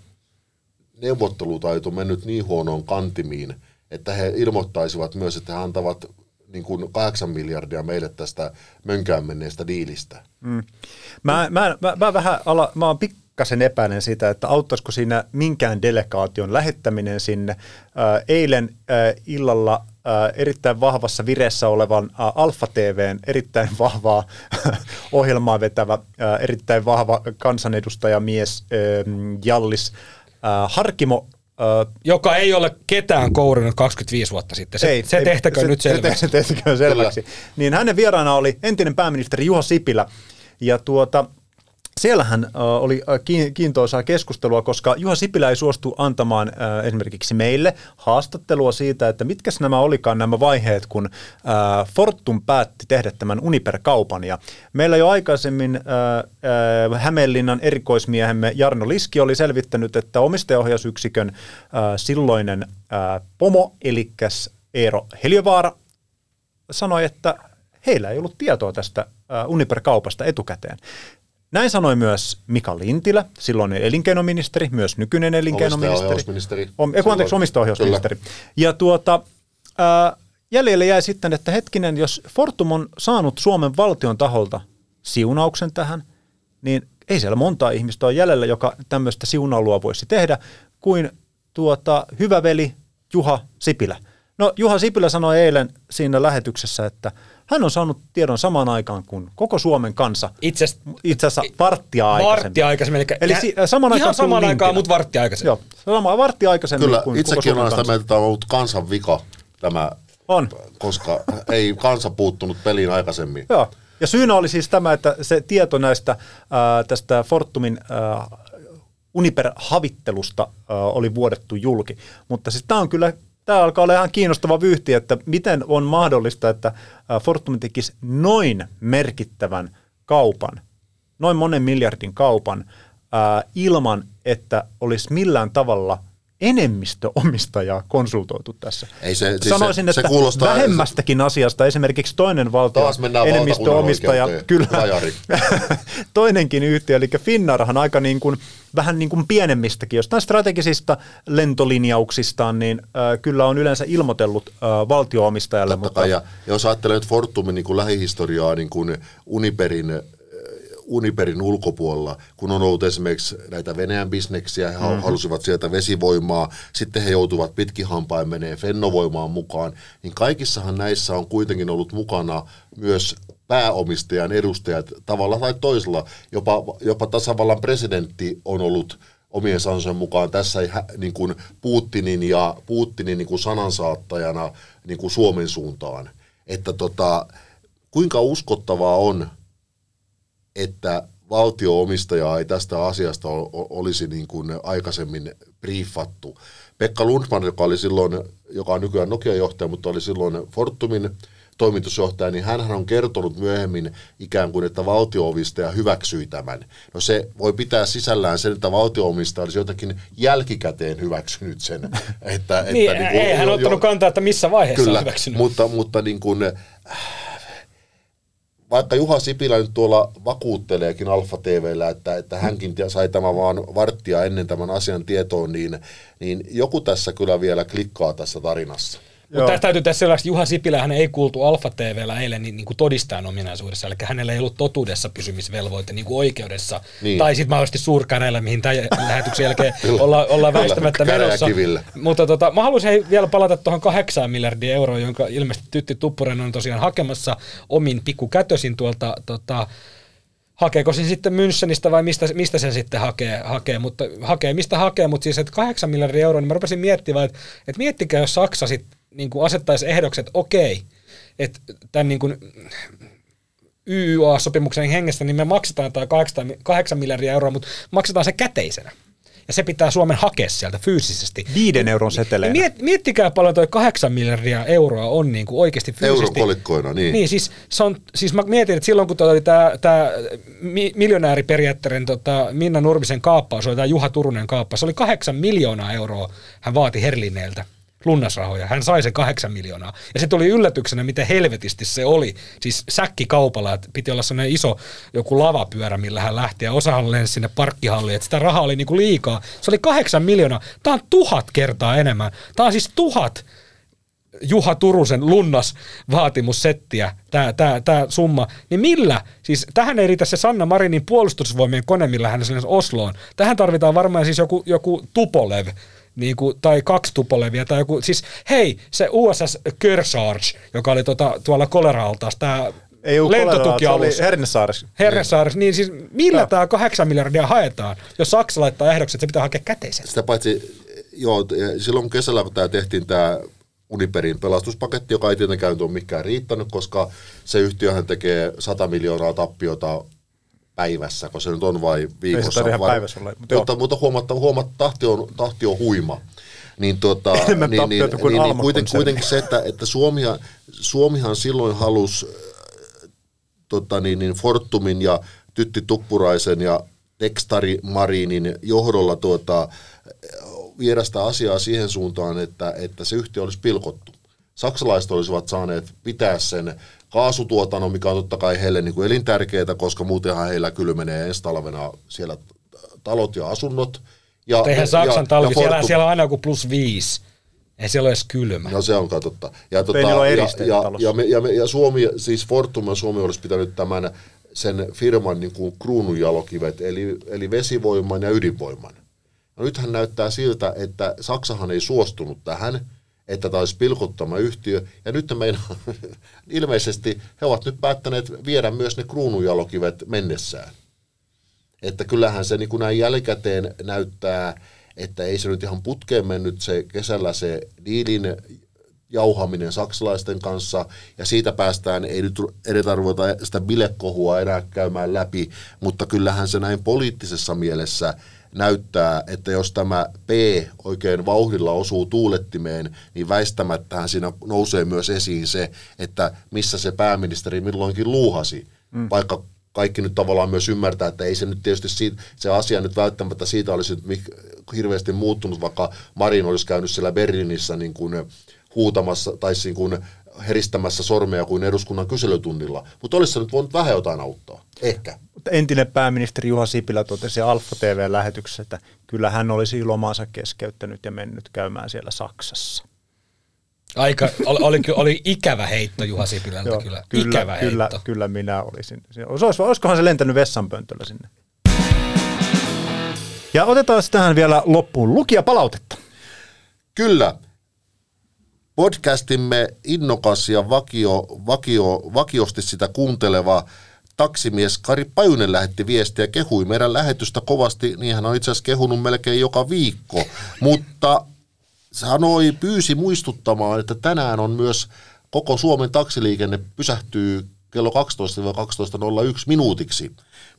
neuvottelutaito mennyt niin huonoon kantimiin, että he ilmoittaisivat myös, että he antavat niin kuin 8 miljardia meille tästä mönkään menneestä diilistä. Mä, mä, mä, mä, vähän ala, mä oon pikkasen epäinen sitä, että auttaisiko siinä minkään delegaation lähettäminen sinne. Eilen illalla erittäin vahvassa vireessä olevan ää, Alfa TVn erittäin vahvaa ohjelmaa vetävä, ää, erittäin vahva kansanedustajamies ää, Jallis Harkimo Joka ei ole ketään kourinut 25 vuotta sitten. Se, ei, se ei, tehtäköön se, nyt selväksi. Se, te- se tehtäköön selväksi. Niin hänen vieraana oli entinen pääministeri Juha Sipilä. Ja tuota, siellähän äh, oli kiin- kiintoisaa keskustelua, koska Juha Sipilä ei suostu antamaan esimerkiksi meille haastattelua siitä, että mitkä nämä olikaan nämä vaiheet, kun Fortum päätti tehdä tämän Uniper-kaupan. Ja meillä jo aikaisemmin Hämeenlinnan erikoismiehemme Jarno Liski oli selvittänyt, että omistajaohjausyksikön äh, silloinen pomo, eli Eero Heljövaara, sanoi, että heillä ei ollut tietoa tästä Uniper-kaupasta etukäteen. Näin sanoi myös Mika Lintilä, silloinen elinkeinoministeri, myös nykyinen elinkeinoministeri. Omistajaohjausministeri. Om, eiku, anteeksi, Silloin. omistajaohjausministeri. Ja tuota, ää, jäljelle jäi sitten, että hetkinen, jos Fortum on saanut Suomen valtion taholta siunauksen tähän, niin ei siellä monta ihmistä ole jäljellä, joka tämmöistä siunailua voisi tehdä, kuin tuota, hyvä veli Juha Sipilä. No Juha Sipilä sanoi eilen siinä lähetyksessä, että hän on saanut tiedon samaan aikaan kuin koko Suomen kansa. Itse asiassa varttia aikaisemmin. vartti aikaisemmin. Eli, Eli si- saman aikaan ihan samaan kuin aikaan, mutta vartti aikaisemmin. Joo, sama vartti aikaisemmin Kyllä, kuin koko itsekin Suomen olen sitä mieltä, että on ollut kansan vika tämä, On. koska ei kansa puuttunut peliin aikaisemmin. Joo. Ja syynä oli siis tämä, että se tieto näistä ää, tästä Fortumin ää, Uniper-havittelusta ää, oli vuodettu julki. Mutta siis tämä on kyllä, tämä alkaa olla ihan kiinnostava vyyhti, että miten on mahdollista, että Fortum tekisi noin merkittävän kaupan, noin monen miljardin kaupan, ilman, että olisi millään tavalla enemmistöomistajaa konsultoitu tässä. Ei se- siis Sanoisin, se- se että kuulostaa- vähemmästäkin asiasta, esimerkiksi toinen valtio, Taas enemmistöomistaja, kyllä, toinenkin yhtiö, eli Finnarhan aika niin kuin, vähän niin kuin pienemmistäkin, jostain strategisista lentolinjauksistaan, niin äh, kyllä on yleensä ilmoitellut äh, valtio-omistajalle. Totta kai, ja jos ajattelee nyt Fortumin niin kuin lähihistoriaa niin kuin Uniperin, Uniperin ulkopuolella, kun on ollut esimerkiksi näitä Venäjän bisneksiä, he mm-hmm. halusivat sieltä vesivoimaa, sitten he joutuvat pitkin hampain menee fennovoimaan mukaan, niin kaikissahan näissä on kuitenkin ollut mukana myös pääomistajan edustajat tavalla tai toisella. Jopa, jopa tasavallan presidentti on ollut omien sansojen mukaan tässä hä- niin kuin Putinin ja Putinin niin kuin sanansaattajana niin kuin Suomen suuntaan. Että tota, kuinka uskottavaa on, että valtio-omistajaa ei tästä asiasta olisi niin kuin aikaisemmin briefattu. Pekka Lundman, joka oli silloin, joka on nykyään Nokia-johtaja, mutta oli silloin Fortumin toimitusjohtaja, niin hän on kertonut myöhemmin ikään kuin, että valtioomistaja hyväksyi tämän. No se voi pitää sisällään sen, että valtioomistaja olisi jotenkin jälkikäteen hyväksynyt sen. Että, niin, että, niin kuin, ei hän jo, ottanut jo, kantaa, että missä vaiheessa kyllä, on hyväksynyt. Mutta, mutta niin kuin, vaikka Juha Sipilä nyt tuolla vakuutteleekin Alfa TVllä, että, että hänkin sai tämän vaan varttia ennen tämän asian tietoon, niin, niin joku tässä kyllä vielä klikkaa tässä tarinassa. Mutta tästä täytyy tässä selväksi, Juha Sipilä hän ei kuultu Alfa TVllä eilen niin, niin kuin todistajan ominaisuudessa, eli hänellä ei ollut totuudessa pysymisvelvoite niin kuin oikeudessa, niin. tai sitten mahdollisesti suurkäräillä, mihin tämän lähetyksen jälkeen olla, ollaan väistämättä menossa. Mutta tota, mä haluaisin vielä palata tuohon kahdeksaan miljardia euroa, jonka ilmeisesti Tytti Tuppuren on tosiaan hakemassa omin pikkukätösin tuolta tota, hakeeko sen sitten Münchenistä vai mistä, mistä sen sitten hakee, hakee, mutta hakee mistä hakee, mutta siis että 8 miljardia euroa, niin mä rupesin miettimään, että, että miettikää, jos Saksa sitten niin kuin asettaisi ehdoksi, että okei, että tämän niin kuin YYA-sopimuksen hengestä, niin me maksetaan tämä 8, 8 miljardia euroa, mutta maksetaan se käteisenä. Ja se pitää Suomen hakea sieltä fyysisesti. Viiden euron seteleenä. Miet, miettikää paljon toi 8 miljardia euroa on niin kuin oikeasti fyysisesti. Eurokolikkoina, niin. Niin, siis, se on, siis mä mietin, että silloin kun oli tämä, tämä miljonääriperiaatteiden tota, Minna Nurmisen kaappaus, oli tämä Juha Turunen kaappaus, se oli 8 miljoonaa euroa hän vaati Herlineeltä lunnasrahoja. Hän sai sen kahdeksan miljoonaa. Ja se tuli yllätyksenä, miten helvetisti se oli. Siis säkkikaupalla, että piti olla sellainen iso joku lavapyörä, millä hän lähti. Ja osahan lensi sinne parkkihalliin, että sitä rahaa oli niinku liikaa. Se oli kahdeksan miljoonaa. Tämä on tuhat kertaa enemmän. Tämä on siis tuhat Juha Turusen lunnas vaatimussettiä, tämä, tämä, tämä summa, niin millä, siis tähän ei riitä se Sanna Marinin puolustusvoimien kone, millä hän Osloon. Tähän tarvitaan varmaan siis joku, joku tupolev, niin kuin, tai kaksi tupolevia tai joku, siis hei, se USS Kearsarge, joka oli tota, tuolla Koleraaltaas, tämä ei ole lentotukialus. Hernesaares. Hernesaares, niin siis millä tämä kahdeksan miljardia haetaan, jos Saksa laittaa ehdoksi, että se pitää hakea käteisen? Sitä paitsi, joo, silloin kesällä kun tämä tehtiin tämä Uniperin pelastuspaketti, joka ei tietenkään ole mikään riittänyt, koska se yhtiöhän tekee 100 miljoonaa tappiota päivässä, kun se nyt on vai viikossa. Ei se vai, päivässä ole, mutta, mutta, mutta huomatta, huomatta, tahti, on, tahti on huima. Niin, tuota, Enemmän niin, niin, kuin niin, niin kuitenkin, kuitenkin se, että, että Suomihan, Suomihan silloin halusi tota, niin, niin Fortumin ja Tytti Tuppuraisen ja Tekstari Marinin johdolla tuota, viedä sitä asiaa siihen suuntaan, että, että se yhtiö olisi pilkottu. Saksalaiset olisivat saaneet pitää sen kaasutuotannon, mikä on totta kai heille niin kuin elintärkeää, koska muutenhan heillä kyllä menee ensi talvena siellä talot ja asunnot. Ja, Eihän Saksan ja, talvi, ja siellä, siellä on aina joku plus viisi. Ei siellä ole edes kylmä. No se on totta. Ja, tota, ja, ja, ja, ja, me, ja, me, ja, Suomi, siis Fortum ja Suomi olisi pitänyt tämän sen firman niin kuin kruununjalokivet, eli, eli vesivoiman ja ydinvoiman. No nythän näyttää siltä, että Saksahan ei suostunut tähän – että tämä olisi pilkuttama yhtiö. Ja nyt meidän, ilmeisesti he ovat nyt päättäneet viedä myös ne kruununjalokivet mennessään. Että kyllähän se niin kuin näin jälkikäteen näyttää, että ei se nyt ihan putkeen mennyt se kesällä se diilin jauhaminen saksalaisten kanssa, ja siitä päästään, ei nyt edetä sitä bilekohua enää käymään läpi, mutta kyllähän se näin poliittisessa mielessä – näyttää, että jos tämä P oikein vauhdilla osuu tuulettimeen, niin väistämättähän siinä nousee myös esiin se, että missä se pääministeri milloinkin luuhasi, mm. vaikka kaikki nyt tavallaan myös ymmärtää, että ei se nyt tietysti siitä, se asia nyt välttämättä siitä olisi nyt hirveästi muuttunut, vaikka Marin olisi käynyt siellä Berliinissä niin kuin huutamassa tai niin kuin heristämässä sormea kuin eduskunnan kyselytunnilla. Mutta olisi se nyt voinut vähän jotain auttaa. Ehkä. Entinen pääministeri Juha Sipilä totesi Alfa TV-lähetyksessä, että kyllä hän olisi lomansa keskeyttänyt ja mennyt käymään siellä Saksassa. Aika, oli, oli, oli ikävä heitto Juha Sipilältä Joo, kyllä. kyllä. Ikävä kyllä, heitto. Kyllä minä olisin. Olis, olisikohan se lentänyt vessanpöntöllä sinne? Ja otetaan tähän vielä loppuun lukijapalautetta. Kyllä podcastimme innokas ja vakio, vakio, vakiosti sitä kuunteleva taksimies Kari Pajunen lähetti viestiä kehui meidän lähetystä kovasti, niin hän on itse asiassa kehunut melkein joka viikko, mutta sanoi, pyysi muistuttamaan, että tänään on myös koko Suomen taksiliikenne pysähtyy kello 12-12.01 minuutiksi,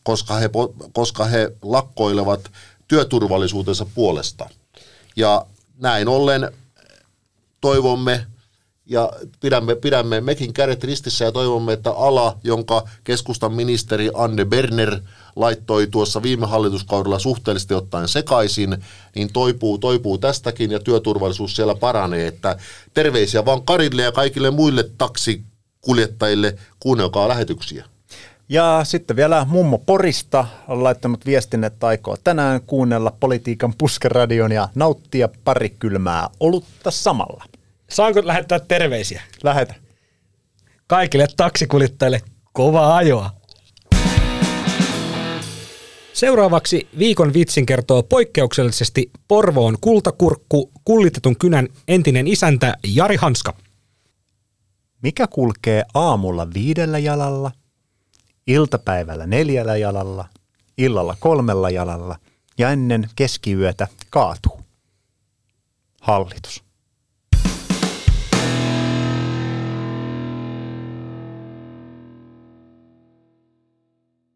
koska he, koska he lakkoilevat työturvallisuutensa puolesta. Ja näin ollen toivomme ja pidämme, pidämme mekin kädet ristissä ja toivomme, että ala, jonka keskustan ministeri Anne Berner laittoi tuossa viime hallituskaudella suhteellisesti ottaen sekaisin, niin toipuu, toipuu tästäkin ja työturvallisuus siellä paranee. Että terveisiä vaan Karille ja kaikille muille taksikuljettajille, kuunnelkaa lähetyksiä. Ja sitten vielä mummo Porista on laittanut viestin, että aikoo tänään kuunnella politiikan puskeradion ja nauttia pari kylmää olutta samalla. Saanko lähettää terveisiä? Lähetä. Kaikille taksikuljettajille kovaa ajoa. Seuraavaksi viikon vitsin kertoo poikkeuksellisesti Porvoon kultakurkku kullitetun kynän entinen isäntä Jari Hanska. Mikä kulkee aamulla viidellä jalalla, iltapäivällä neljällä jalalla, illalla kolmella jalalla ja ennen keskiyötä kaatuu? Hallitus.